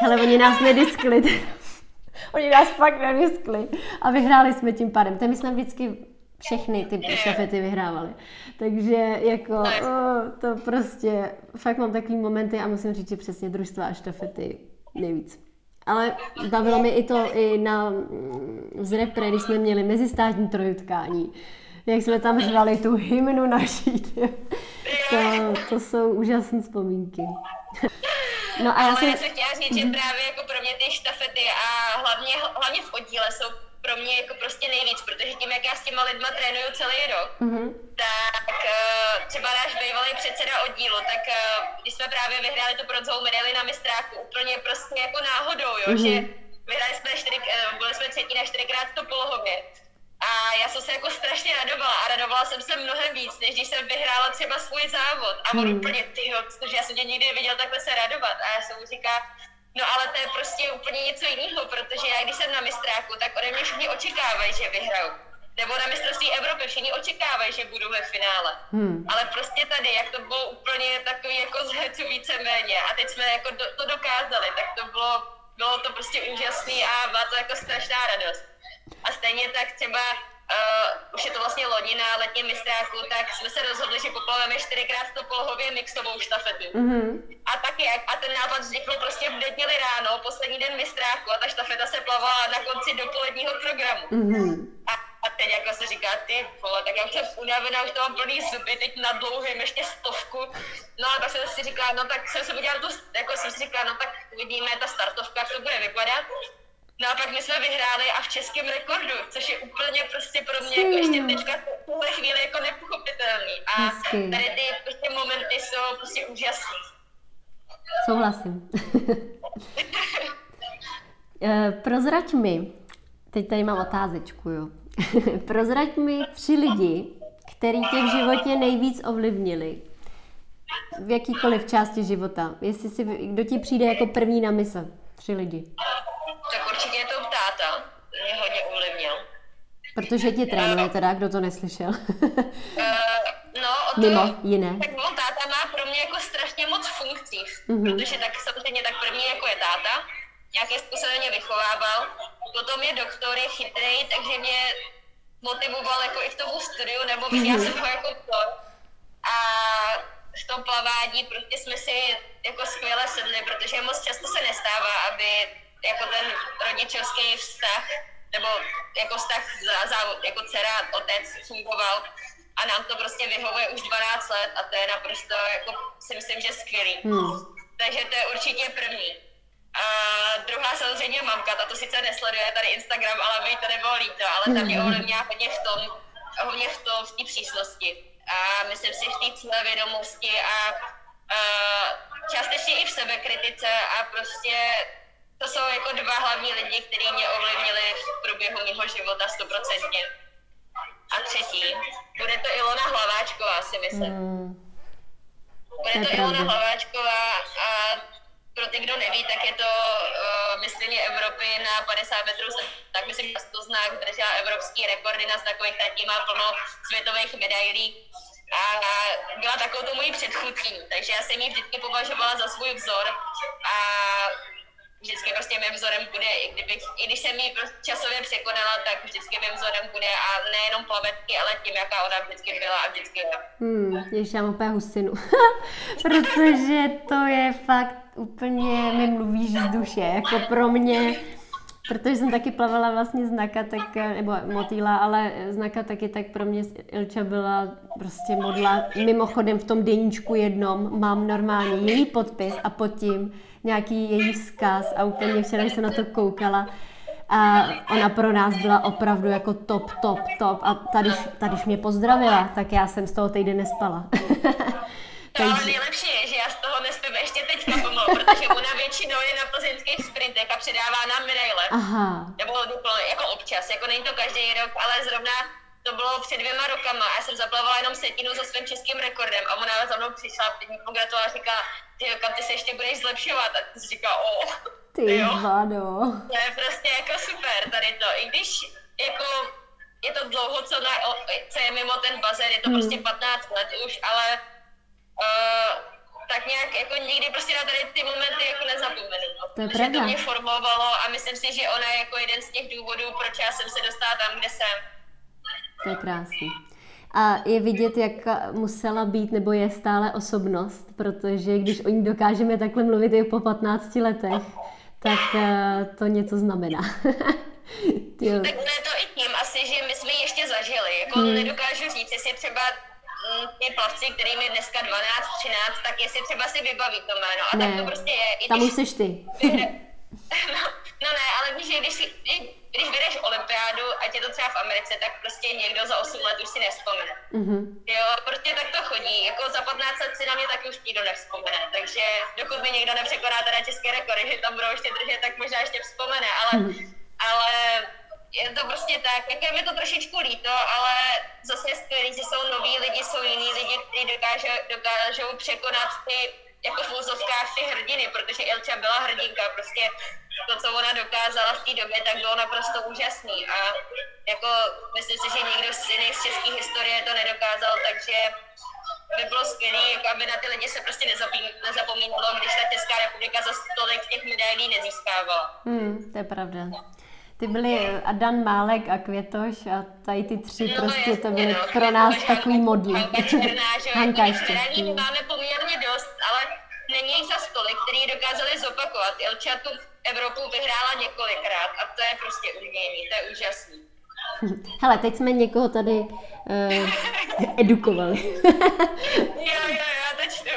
Speaker 1: Hele, oni nás nediskli. <laughs> oni nás fakt nediskli. A vyhráli jsme tím pádem. To my jsme vždycky všechny ty štafety vyhrávali. Takže jako o, to prostě, fakt mám takový momenty a musím říct, že přesně družstva a štafety nejvíc. Ale bavilo mi i to i na z repre, když jsme měli mezistátní trojutkání, jak jsme tam řvali tu hymnu naší. To, to jsou úžasné vzpomínky.
Speaker 2: No a já Ale jsem... já jsem chtěla říct, že právě jako pro mě ty štafety a hlavně, hlavně v oddíle jsou pro mě jako prostě nejvíc, protože tím, jak já s těma lidma trénuju celý rok, mm-hmm. tak uh, třeba náš bývalý předseda oddílu, tak uh, když jsme právě vyhráli tu bronzovou medaili na mistráku, úplně prostě jako náhodou, jo, mm-hmm. že vyhráli jsme čtyři, uh, byli jsme třetí na čtyřikrát to polohově. A já jsem se jako strašně radovala a radovala jsem se mnohem víc, než když jsem vyhrála třeba svůj závod. A on mm. úplně, tyho, protože já jsem tě nikdy neviděl takhle se radovat. A já jsem mu říká, No ale to je prostě úplně něco jiného, protože já když jsem na mistráku, tak ode mě všichni očekávají, že vyhraju. Nebo na mistrovství Evropy všichni očekávají, že budu ve finále. Hmm. Ale prostě tady, jak to bylo úplně takový jako z hecu víceméně a teď jsme jako do, to dokázali, tak to bylo, bylo to prostě úžasný a byla to jako strašná radost. A stejně tak třeba uh, už je to vlastně loni na letním mistráku, tak jsme se rozhodli, že poplaveme čtyřikrát stopolohově mixovou štafetu. Mm-hmm. A taky, a ten nápad vznikl prostě v neděli ráno, poslední den mistráku a ta štafeta se plavala na konci dopoledního programu. Mm-hmm. A, a teď jako se říká, ty vole, tak já už jsem unavená, už to mám plný zuby, teď na dlouhým ještě stovku. No a tak jsem si říkala, no tak jsem se udělala tu, jako jsem si říkala, no tak uvidíme ta startovka, jak to bude vypadat. No a pak my jsme vyhráli a v českém rekordu, což je úplně prostě pro mě jako ještě teďka v tuhle chvíli jako nepochopitelný. A Hezky. tady ty prostě momenty jsou prostě úžasné.
Speaker 1: Souhlasím. <laughs> Eh, prozrať mi, teď tady mám otázečku, jo. <laughs> Prozrať mi tři lidi, který tě v životě nejvíc ovlivnili. V jakýkoliv části života. Jestli si, kdo ti přijde jako první na mysl. Tři lidi.
Speaker 2: Tak určitě je to táta. Mě hodně ovlivnil.
Speaker 1: Protože tě trénuje teda, kdo to neslyšel. uh,
Speaker 2: no, o to,
Speaker 1: Mimo jiné.
Speaker 2: Tak můj táta má pro mě jako strašně moc funkcí, mm-hmm. protože tak samozřejmě tak první jako je táta, nějaké způsobem mě vychovával, potom je doktor, je chytrý, takže mě motivoval jako i v tomu studiu, nebo viděl mm-hmm. jsem ho jako to. A v tom plavání prostě jsme si jako skvěle sedli, protože moc často se nestává, aby jako ten rodičovský vztah, nebo jako vztah za, za, jako dcera, otec fungoval a nám to prostě vyhovuje už 12 let a to je naprosto, jako si myslím, že skvělý. Hmm. Takže to je určitě první. A druhá samozřejmě mamka, ta to sice nesleduje tady Instagram, ale mi to nebylo líto, ale ta mě ovlivnila hodně v tom, hodně v tom, v té přísnosti. A myslím si v té cílevědomosti a, a částečně i v sebekritice a prostě to jsou jako dva hlavní lidi, kteří mě ovlivnili v průběhu mého života stoprocentně. A třetí, bude to Ilona Hlaváčková, si myslím. Mm. Bude to, Ilona Hlaváčková a pro ty, kdo neví, tak je to uh, mistrně Evropy na 50 metrů, tak myslím, že to znak držela evropský rekordy na znakových tratí, má plno světových medailí a byla takovou to mojí předchůdkyní, takže já jsem ji vždycky považovala za svůj vzor a vždycky prostě mým vzorem bude, i, kdybych, i když jsem ji prostě časově překonala, tak vždycky mým vzorem bude a nejenom plavetky, ale tím, jaká ona vždycky byla a vždycky je.
Speaker 1: Hmm, ještě mám úplně hustinu, <laughs> protože to je fakt úplně, mi mluvíš z duše, jako pro mě, protože jsem taky plavala vlastně znaka, tak, nebo motýla, ale znaka taky tak pro mě Ilča byla prostě modla. Mimochodem v tom deníčku jednom mám normálně její podpis a pod tím nějaký její vzkaz a úplně včera jsem na to koukala a ona pro nás byla opravdu jako top, top, top a tady, tady mě pozdravila, tak já jsem z toho týden nespala. <laughs>
Speaker 2: Takže... ale nejlepší je, že já z toho nespím ještě teďka pomalu, protože ona většinou je na plzeňských sprintech a předává nám medaile. Aha. Nebo jako občas, jako není to každý rok, ale zrovna to bylo před dvěma rokama a já jsem zaplavala jenom setinu za svým českým rekordem a ona za mnou přišla, mi pogratulovala a říká, ty kam ty se ještě budeš zlepšovat a ty si říká, o,
Speaker 1: ty jo. Vado.
Speaker 2: To je prostě jako super tady to, i když jako je to dlouho, co, na, co je mimo ten bazén, je to hmm. prostě 15 let už, ale uh, tak nějak jako nikdy prostě na tady ty momenty jako nezapomenu. No. To je pravda. to mě formovalo a myslím si, že ona je jako jeden z těch důvodů, proč já jsem se dostala tam, kde jsem
Speaker 1: To je krásný. A je vidět, jak musela být nebo je stále osobnost, protože když o ní dokážeme takhle mluvit i po 15 letech, tak eh, to něco znamená. <laughs>
Speaker 2: tak ne to i tím asi, že my jsme ještě zažili. Jako hmm. nedokážu říct, jestli třeba mm, ty plavci, kterým je dneska 12, 13, tak jestli třeba si vybaví to jméno. A ne, tak to prostě je.
Speaker 1: I tam už jsi ty. <laughs>
Speaker 2: no, no ne, ale víš, že když si, když vyjdeš olympiádu, ať je to třeba v Americe, tak prostě někdo za 8 let už si nespomene. Mm-hmm. Jo, prostě tak to chodí. Jako za 15 let si na mě taky už nikdo nevzpomene. Takže dokud mi někdo nepřekoná teda české rekordy, že tam budou ještě držet, tak možná ještě vzpomene. Ale, mm-hmm. ale je to prostě tak, jak je mi to trošičku líto, ale zase je skvělý, že jsou noví lidi, jsou jiní lidi, kteří dokážou, dokážou překonat ty jako v úzovkách ty hrdiny, protože Ilča byla hrdinka, prostě to, co ona dokázala v té době, tak bylo naprosto úžasný a jako myslím si, že nikdo z jiných z české historie to nedokázal, takže by bylo skvělé, jako aby na ty lidi se prostě nezapomínalo, když ta Česká republika za tolik těch medailí nezískávala.
Speaker 1: Hmm, to je pravda. Ty byly Adan Málek a Květoš a tady ty tři no, prostě jasně, to byly no, pro nás takový modly.
Speaker 2: Hanka Černá, že <laughs> Hanka ještě. máme poměrně dost, ale není jich za stolik, který dokázali zopakovat. Ilča tu Evropu vyhrála několikrát a to je prostě umění, to je úžasný. <laughs>
Speaker 1: Hele, teď jsme někoho tady uh, edukovali. <laughs>
Speaker 2: jo, jo, jo, to čtu.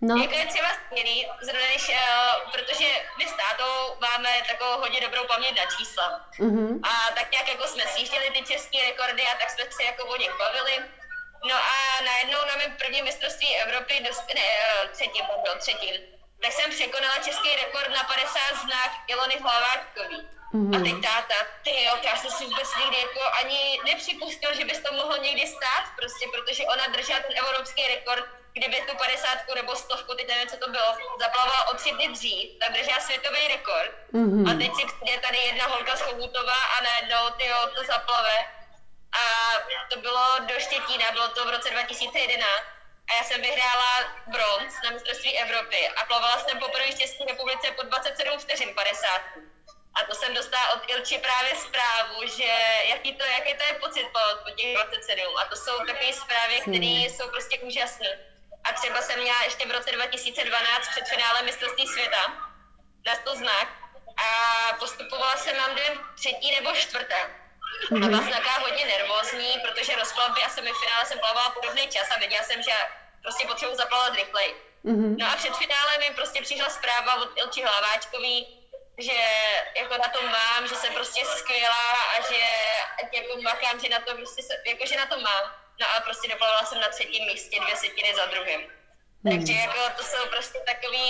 Speaker 2: No. Jako je třeba skvělý, zrovna když, uh, protože my s tátou máme takovou hodně dobrou paměť na čísla. Mm-hmm. A tak nějak jako jsme sjížděli ty české rekordy a tak jsme se jako o nich bavili. No a najednou na mém prvním mistrovství Evropy, dost, ne, třetím, pardon, třetím, tak jsem překonala český rekord na 50 znak Ilony Hlaváčkový. Mm-hmm. A teď táta, ty jo, já jsem si vůbec nikdy jako ani nepřipustil, že bys to mohlo někdy stát, prostě, protože ona držela ten evropský rekord kdyby tu 50 nebo 100, teď nevím, co to bylo, zaplavala o tři dny dřív, tak držela světový rekord. Mm-hmm. A teď si přijde tady jedna holka z Chobutová a najednou ty to zaplave. A to bylo do Štětína, bylo to v roce 2011. A já jsem vyhrála bronz na mistrovství Evropy a plavala jsem poprvé v České republice po 27 vteřin 50. A to jsem dostala od Ilči právě zprávu, že jaký to, jaký to je pocit po těch 27. A to jsou takové zprávy, které jsou prostě úžasné. A třeba jsem měla ještě v roce 2012 před finále mistrovství světa na to znak a postupovala jsem na den třetí nebo čtvrté. A byla jsem taková hodně nervózní, protože rozplavby a semifinále jsem plavala podobný čas a věděla jsem, že prostě potřebuji zaplavat rychleji. Mm-hmm. No a před finále mi prostě přišla zpráva od Ilči Hlaváčkový, že jako na tom mám, že jsem prostě skvělá a že jako makám, že na to prostě, jako že na to mám. No a prostě doplavala jsem na třetím místě dvě setiny za druhým. Hmm. Takže jako to jsou prostě takové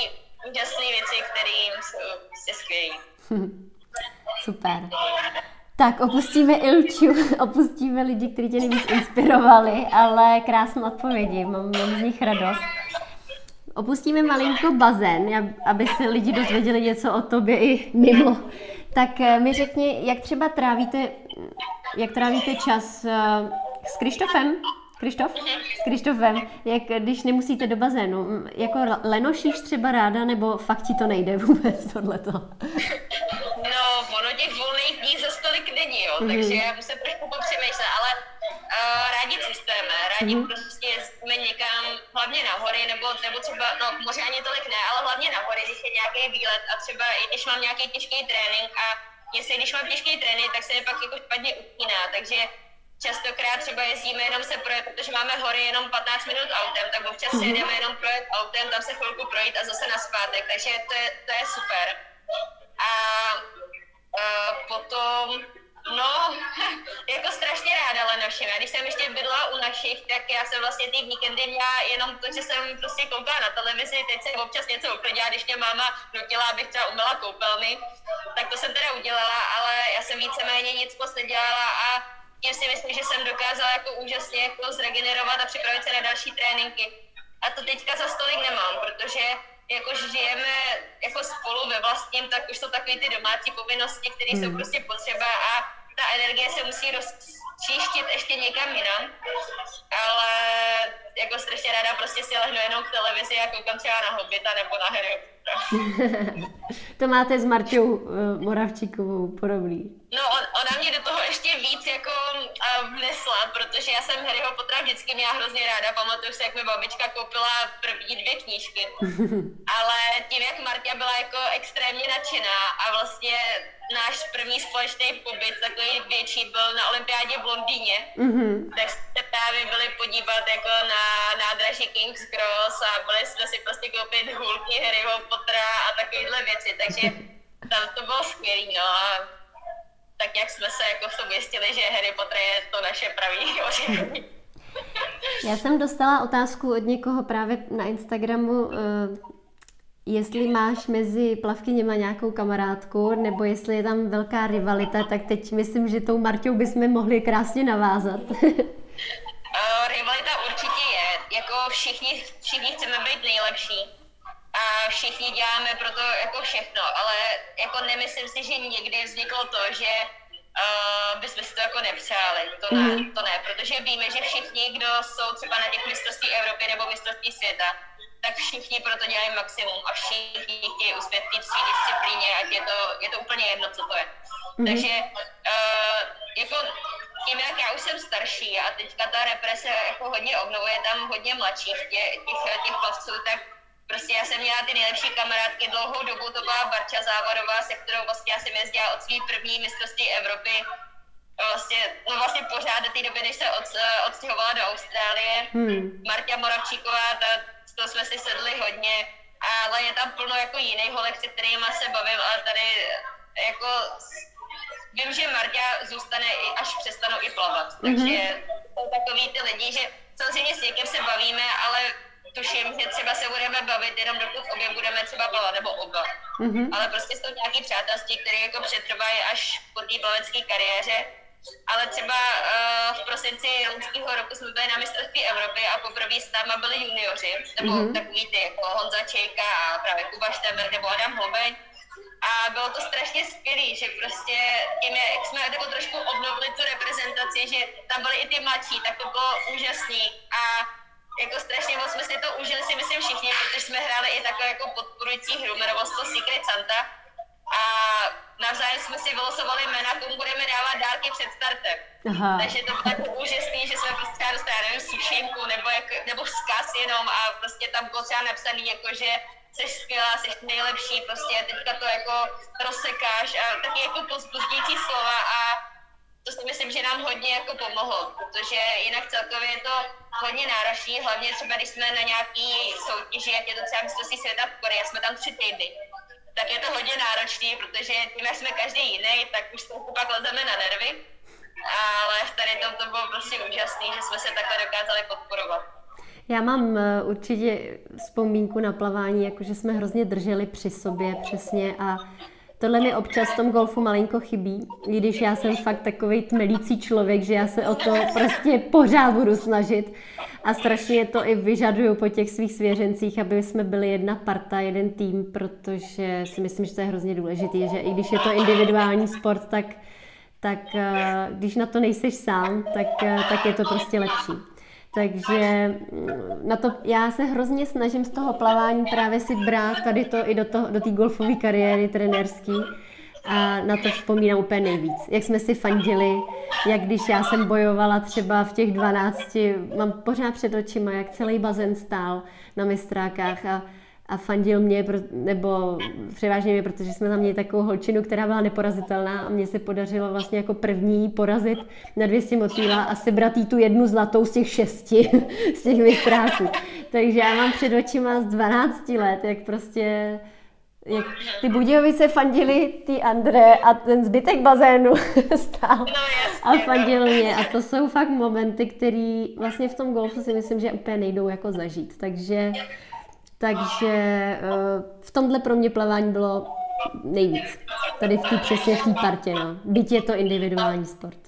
Speaker 2: úžasné věci, které jsou prostě skvělé. <laughs>
Speaker 1: Super. Tak opustíme Ilču, <laughs> opustíme lidi, kteří tě nejvíc inspirovali, ale krásné odpovědi, mám, mám z nich radost. Opustíme malinko bazén, aby se lidi dozvěděli něco o tobě i mimo. Tak eh, mi řekni, jak třeba trávíte, jak trávíte čas eh, s Krištofem? Krištof? S Krištofem, jak když nemusíte do bazénu, jako lenošíš třeba ráda, nebo fakt ti to nejde vůbec tohleto?
Speaker 2: No, ono těch volných dní jo, mm-hmm. takže já musím trošku popřemýšlet, ale uh, rádi cestujeme, rádi mm-hmm. prostě jezdíme někam, hlavně na hory, nebo, nebo třeba, no možná ani tolik ne, ale hlavně na hory, když je nějaký výlet a třeba i když mám nějaký těžký trénink a jestli když mám těžký trénink, tak se mi pak jako špatně upíná, takže častokrát třeba jezdíme jenom se projet, protože máme hory jenom 15 minut autem, tak občas si jedeme jenom projet autem, tam se chvilku projít a zase na zpátek, takže to je, to je super. A uh, potom, no, <laughs> jako strašně ráda Lenoším. Já když jsem ještě bydla u našich, tak já jsem vlastně ty víkendy měla jenom to, že jsem prostě koukala na televizi, teď jsem občas něco uklidila, když mě máma nutila, abych třeba umila koupelny, tak to jsem teda udělala, ale já jsem víceméně nic moc nedělala a tím si myslím, že jsem dokázala jako úžasně jako zregenerovat a připravit se na další tréninky. A to teďka za stolik nemám, protože jako žijeme jako spolu ve vlastním, tak už jsou takové ty domácí povinnosti, které mm. jsou hmm. prostě potřeba a ta energie se musí rozčíštit ještě někam jinam. Ale jako strašně ráda prostě si lehnu jenom k televizi a koukám třeba na Hobbita nebo na Harry <laughs>
Speaker 1: to máte s Marťou uh, Moravčíkovou podobný.
Speaker 2: No, on, ona mě do toho ještě víc jako uh, vnesla, protože já jsem Harryho Pottera vždycky měla hrozně ráda. Pamatuju se, jak mi babička koupila první dvě knížky. <laughs> Ale tím, jak Marta byla jako extrémně nadšená a vlastně náš první společný pobyt, takový větší, byl na olympiádě v Londýně, mm-hmm. tak jsme právě byli podívat jako na nádraží King's Cross a byli jsme si prostě koupit hůlky Harryho Pottera a takovéhle věci, takže tam to bylo skvělé, no a tak jak jsme se jako v tom jistili, že Harry Potter je to naše pravý <laughs> oživení.
Speaker 1: Já jsem dostala otázku od někoho právě na Instagramu, eh, jestli máš mezi plavkyněma nějakou kamarádku, nebo jestli je tam velká rivalita, tak teď myslím, že tou Marťou bychom mohli krásně navázat. <laughs>
Speaker 2: všichni, všichni chceme být nejlepší a všichni děláme pro to jako všechno, ale jako nemyslím si, že někdy vzniklo to, že uh, bychom si to jako nepřáli. To ne, mm-hmm. to ne, protože víme, že všichni, kdo jsou třeba na těch mistrovství Evropy nebo mistrovství světa, tak všichni pro to dělají maximum a všichni chtějí uspět v té disciplíně, ať je to, je to úplně jedno, co to je. Mm-hmm. Takže uh, jako tím, jak já už jsem starší a teďka ta represe jako hodně obnovuje tam hodně mladších těch, těch, těch plavců, tak prostě já jsem měla ty nejlepší kamarádky dlouhou dobu, to byla Barča Závodová, se kterou vlastně já jsem jezdila od svý první mistrovství Evropy vlastně, no vlastně pořád do té doby, než se od, odstěhovala do Austrálie. Hmm. Marta Moravčíková, ta to jsme si sedli hodně, ale je tam plno jako jiných holek, se kterými se bavím, ale tady jako vím, že Marta zůstane i až přestanou i plavat. Mm-hmm. Takže jsou takový ty lidi, že samozřejmě s někým se bavíme, ale tuším, že třeba se budeme bavit jenom dokud obě budeme třeba plavat, nebo oba. Mm-hmm. Ale prostě jsou nějaký přátelství, které jako přetrvají až po té plavecké kariéře ale třeba uh, v prosinci loňského roku jsme byli na mistrovství Evropy a poprvé s náma byli junioři, nebo mm-hmm. takový ty jako Honza Čejka a právě Kuba Štemer nebo Adam Hlobeň. A bylo to strašně skvělé, že prostě tím, jak jsme jako trošku obnovili tu reprezentaci, že tam byli i ty mladší, tak to bylo úžasný. A jako strašně moc jsme si to užili si myslím všichni, protože jsme hráli i takovou jako podporující hru, jmenovalo se to Secret Santa a navzájem jsme si vylosovali jména, komu budeme dávat dárky před startem. Aha. Takže to bylo jako úžasný, že jsme prostě dostali, nevím, sušenku nebo, jako, nebo vzkaz jenom a prostě tam bylo třeba napsaný, jako že jsi skvělá, jsi nejlepší, prostě teďka to jako rozsekáš a taky jako pozbuzdící slova a to si myslím, že nám hodně jako pomohlo, protože jinak celkově je to hodně náročný, hlavně třeba když jsme na nějaký soutěži, jak je to třeba mistrovství světa v Koreji, jsme tam tři týdny tak je to hodně náročný, protože tím, jak jsme každý jiný, tak už trochu pak lezeme na nervy. Ale tady tom to bylo prostě úžasný, že jsme se takhle dokázali podporovat.
Speaker 1: Já mám eh, určitě vzpomínku na plavání, jakože jsme hrozně drželi při sobě přesně a tohle mi občas v tom golfu malinko chybí, i když já jsem fakt takový tmelící člověk, že já se o to prostě pořád budu snažit a strašně to i vyžaduju po těch svých svěřencích, aby jsme byli jedna parta, jeden tým, protože si myslím, že to je hrozně důležité, že i když je to individuální sport, tak, tak eh, když na to nejseš sám, tak, eh, tak je to prostě lepší. Takže mm, na to, já se hrozně snažím z toho plavání právě si brát tady to i do, toho, do té golfové kariéry trenérský a na to vzpomínám úplně nejvíc. Jak jsme si fandili, jak když já jsem bojovala třeba v těch 12, mám pořád před očima, jak celý bazén stál na mistrákách a a fandil mě, nebo převážně mě, protože jsme tam měli takovou holčinu, která byla neporazitelná a mně se podařilo vlastně jako první porazit na 200 motýla a sebrat jí tu jednu zlatou z těch šesti, <laughs> z těch mistráků. Takže já mám před očima z 12 let, jak prostě jak ty Budějovice fandili ty André a ten zbytek bazénu <laughs> stál no, a fandil mě. A to jsou fakt momenty, které vlastně v tom golfu si myslím, že úplně nejdou jako zažít. Takže takže uh, v tomhle pro mě plavání bylo nejvíc. Tady v té přesně v té partě, no. Byť je to individuální sport.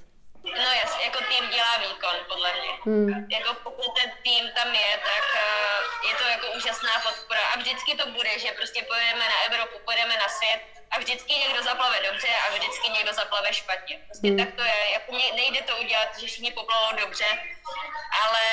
Speaker 2: No jasně, jako tým dělá výkon, podle mě. Hmm. Jako pokud ten tým tam je, tak uh, je to jako úžasná podpora. A vždycky to bude, že prostě pojedeme na Evropu, pojedeme na svět a vždycky někdo zaplave dobře a vždycky někdo zaplave špatně. Prostě hmm. tak to je. Jako nejde to udělat, že všichni poplavou dobře, ale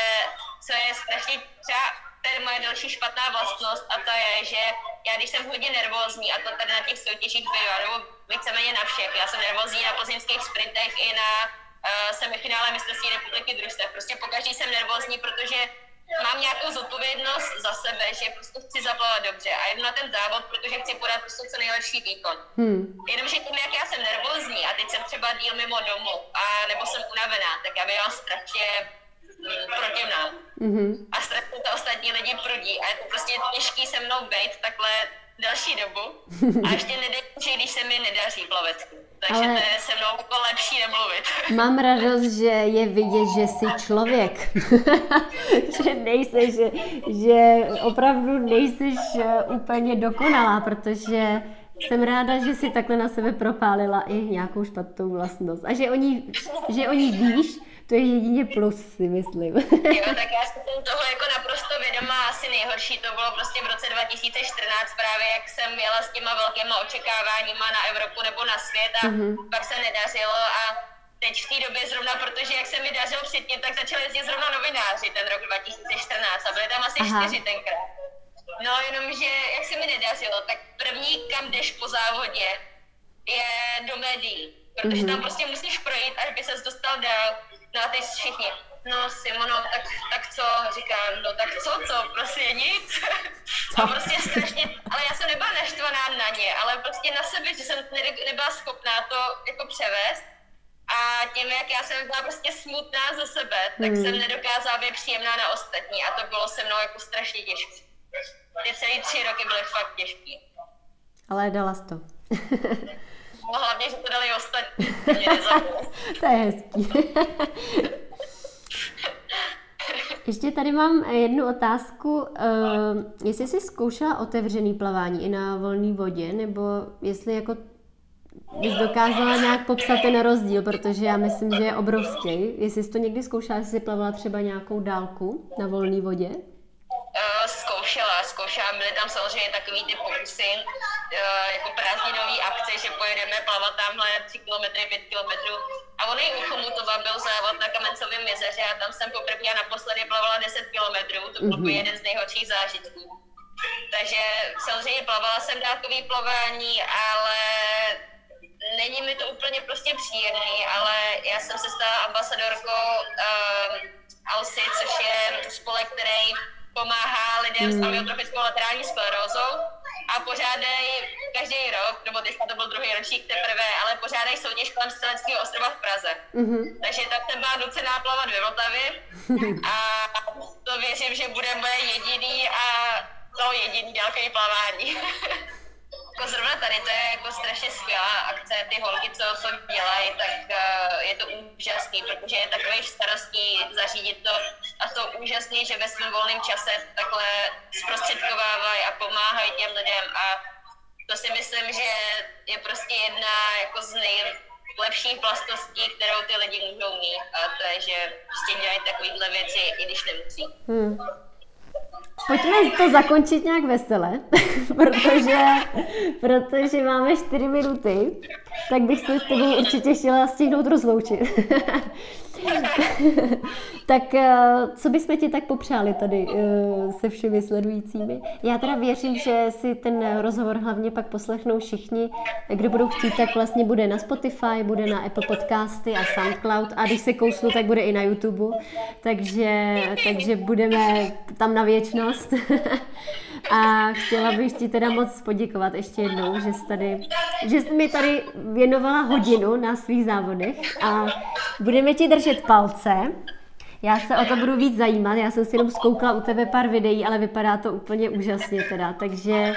Speaker 2: co je strašně třeba to je moje další špatná vlastnost a to je, že já když jsem hodně nervózní a to tady na těch soutěžích bývá, nebo víceméně na všech, já jsem nervózní na pozemských sprintech i na uh, semifinále mistrovství republiky družstev. Prostě pokaždý jsem nervózní, protože mám nějakou zodpovědnost za sebe, že prostě chci zaplavat dobře a jdu na ten závod, protože chci podat prostě co nejlepší výkon. Hmm. Jenomže tím, jak já jsem nervózní a teď jsem třeba díl mimo domu a nebo jsem unavená, tak já bývám strašně mm, protivná. Mm-hmm. A strašně to ostatní lidi prudí a je to prostě těžký se mnou být takhle další dobu <laughs> a ještě že když se mi nedaří plavecky. Takže Ale... to je se mnou jako lepší nemluvit. <laughs>
Speaker 1: Mám radost, že je vidět, že jsi člověk. <laughs> že nejseš, že, že opravdu nejseš eh, úplně dokonalá, protože jsem ráda, že si takhle na sebe propálila i nějakou špatnou vlastnost. A že o ní, že o ní víš, to je jedině plus, si myslím. <laughs>
Speaker 2: jo, tak já <laughs> jsem toho jako naprosto vědomá. Asi nejhorší to bylo prostě v roce 2014 právě, jak jsem jela s těma velkýma očekáváníma na Evropu nebo na svět a mm-hmm. pak se nedařilo a teď v té době zrovna, protože jak se mi dařilo předtím, tak začali jezdit zrovna novináři ten rok 2014 a byly tam asi Aha. čtyři tenkrát. No jenom, že jak se mi nedařilo, tak první, kam jdeš po závodě, je do médií. Protože mm-hmm. tam prostě musíš projít, až by ses dostal dál. No a teď všichni, no Simono, tak, tak co? Říkám, no tak co, co, prostě nic. A prostě strašně, ale já jsem nebyla naštvaná na ně, ale prostě na sebe, že jsem nebyla schopná to jako převést. A tím, jak já jsem byla prostě smutná za sebe, tak hmm. jsem nedokázala být příjemná na ostatní a to bylo se mnou jako strašně těžké. Ty celé tři roky byly fakt těžké.
Speaker 1: Ale dala jsi to. <laughs>
Speaker 2: No hlavně, že to dali ostatní. <laughs>
Speaker 1: to je hezký. Ještě tady mám jednu otázku. Uh, jestli jsi zkoušela otevřený plavání i na volné vodě, nebo jestli jako bys dokázala nějak popsat ten rozdíl, protože já myslím, že je obrovský. Jestli jsi to někdy zkoušela, jestli jsi plavala třeba nějakou dálku na volné vodě?
Speaker 2: Uh, zkoušela, zkoušela. Byly tam samozřejmě takový ty pokusy, uh, jako prázdninový akce, že pojedeme plavat tamhle 3 km, 5 km. A on i u Chomutova byl závod na Kamencovém jezeře a tam jsem poprvé a naposledy plavala 10 km. To byl mm-hmm. jeden z nejhorších zážitků. Takže samozřejmě plavala jsem dálkový plavání, ale není mi to úplně prostě příjemný, ale já jsem se stala ambasadorkou uh, ALSI, což je spolek, který pomáhá lidem s hmm. amyotrofickou laterální sklerózou a pořádají každý rok, nebo teď to byl druhý ročník teprve, ale pořádají soutěž kolem Steleckého ostrova v Praze. Mm-hmm. Takže tak jsem byla nucená plavat ve Vltavě <laughs> a to věřím, že bude moje jediný a to jediný dálkový plavání. <laughs> jako zrovna tady to je jako strašně skvělá akce, ty holky, co to dělají, tak uh, je to úžasný, protože je takový starostí zařídit to a to úžasný, že ve svém volném čase takhle zprostředkovávají a pomáhají těm lidem a to si myslím, že je prostě jedna jako z nejlepších vlastností, kterou ty lidi můžou mít a to je, že prostě dělají takovýhle věci, i když nemusí. Hmm.
Speaker 1: Pojďme to zakončit nějak vesele, <laughs> protože, protože máme čtyři minuty, tak bych se s tebou určitě chtěla stihnout rozloučit. <laughs> <laughs> tak eh, co bychom ti tak popřáli tady eh, se všemi sledujícími? Já teda věřím, že si ten rozhovor hlavně pak poslechnou všichni, kdo budou chtít, tak vlastně bude na Spotify, bude na Apple Podcasty a SoundCloud a když se kousnu, tak bude i na YouTube, takže, takže budeme tam na věčnost. <laughs> A chtěla bych ti teda moc poděkovat ještě jednou, že jsi, tady, že jsi mi tady věnovala hodinu na svých závodech a budeme ti držet palce. Já se o to budu víc zajímat, já jsem si jenom zkoukla u tebe pár videí, ale vypadá to úplně úžasně teda, takže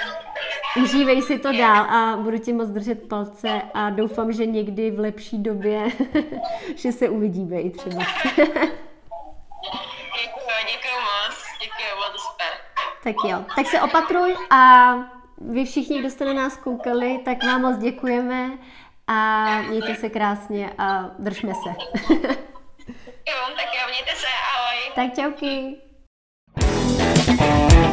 Speaker 1: užívej si to dál a budu ti moc držet palce a doufám, že někdy v lepší době, <laughs> že se uvidíme i třeba. <laughs> Tak jo, tak se opatruj a vy všichni, kdo jste na nás koukali, tak vám moc děkujeme a mějte se krásně a držme se.
Speaker 2: jo, tak jo, mějte se, ahoj.
Speaker 1: Tak čauky. thank you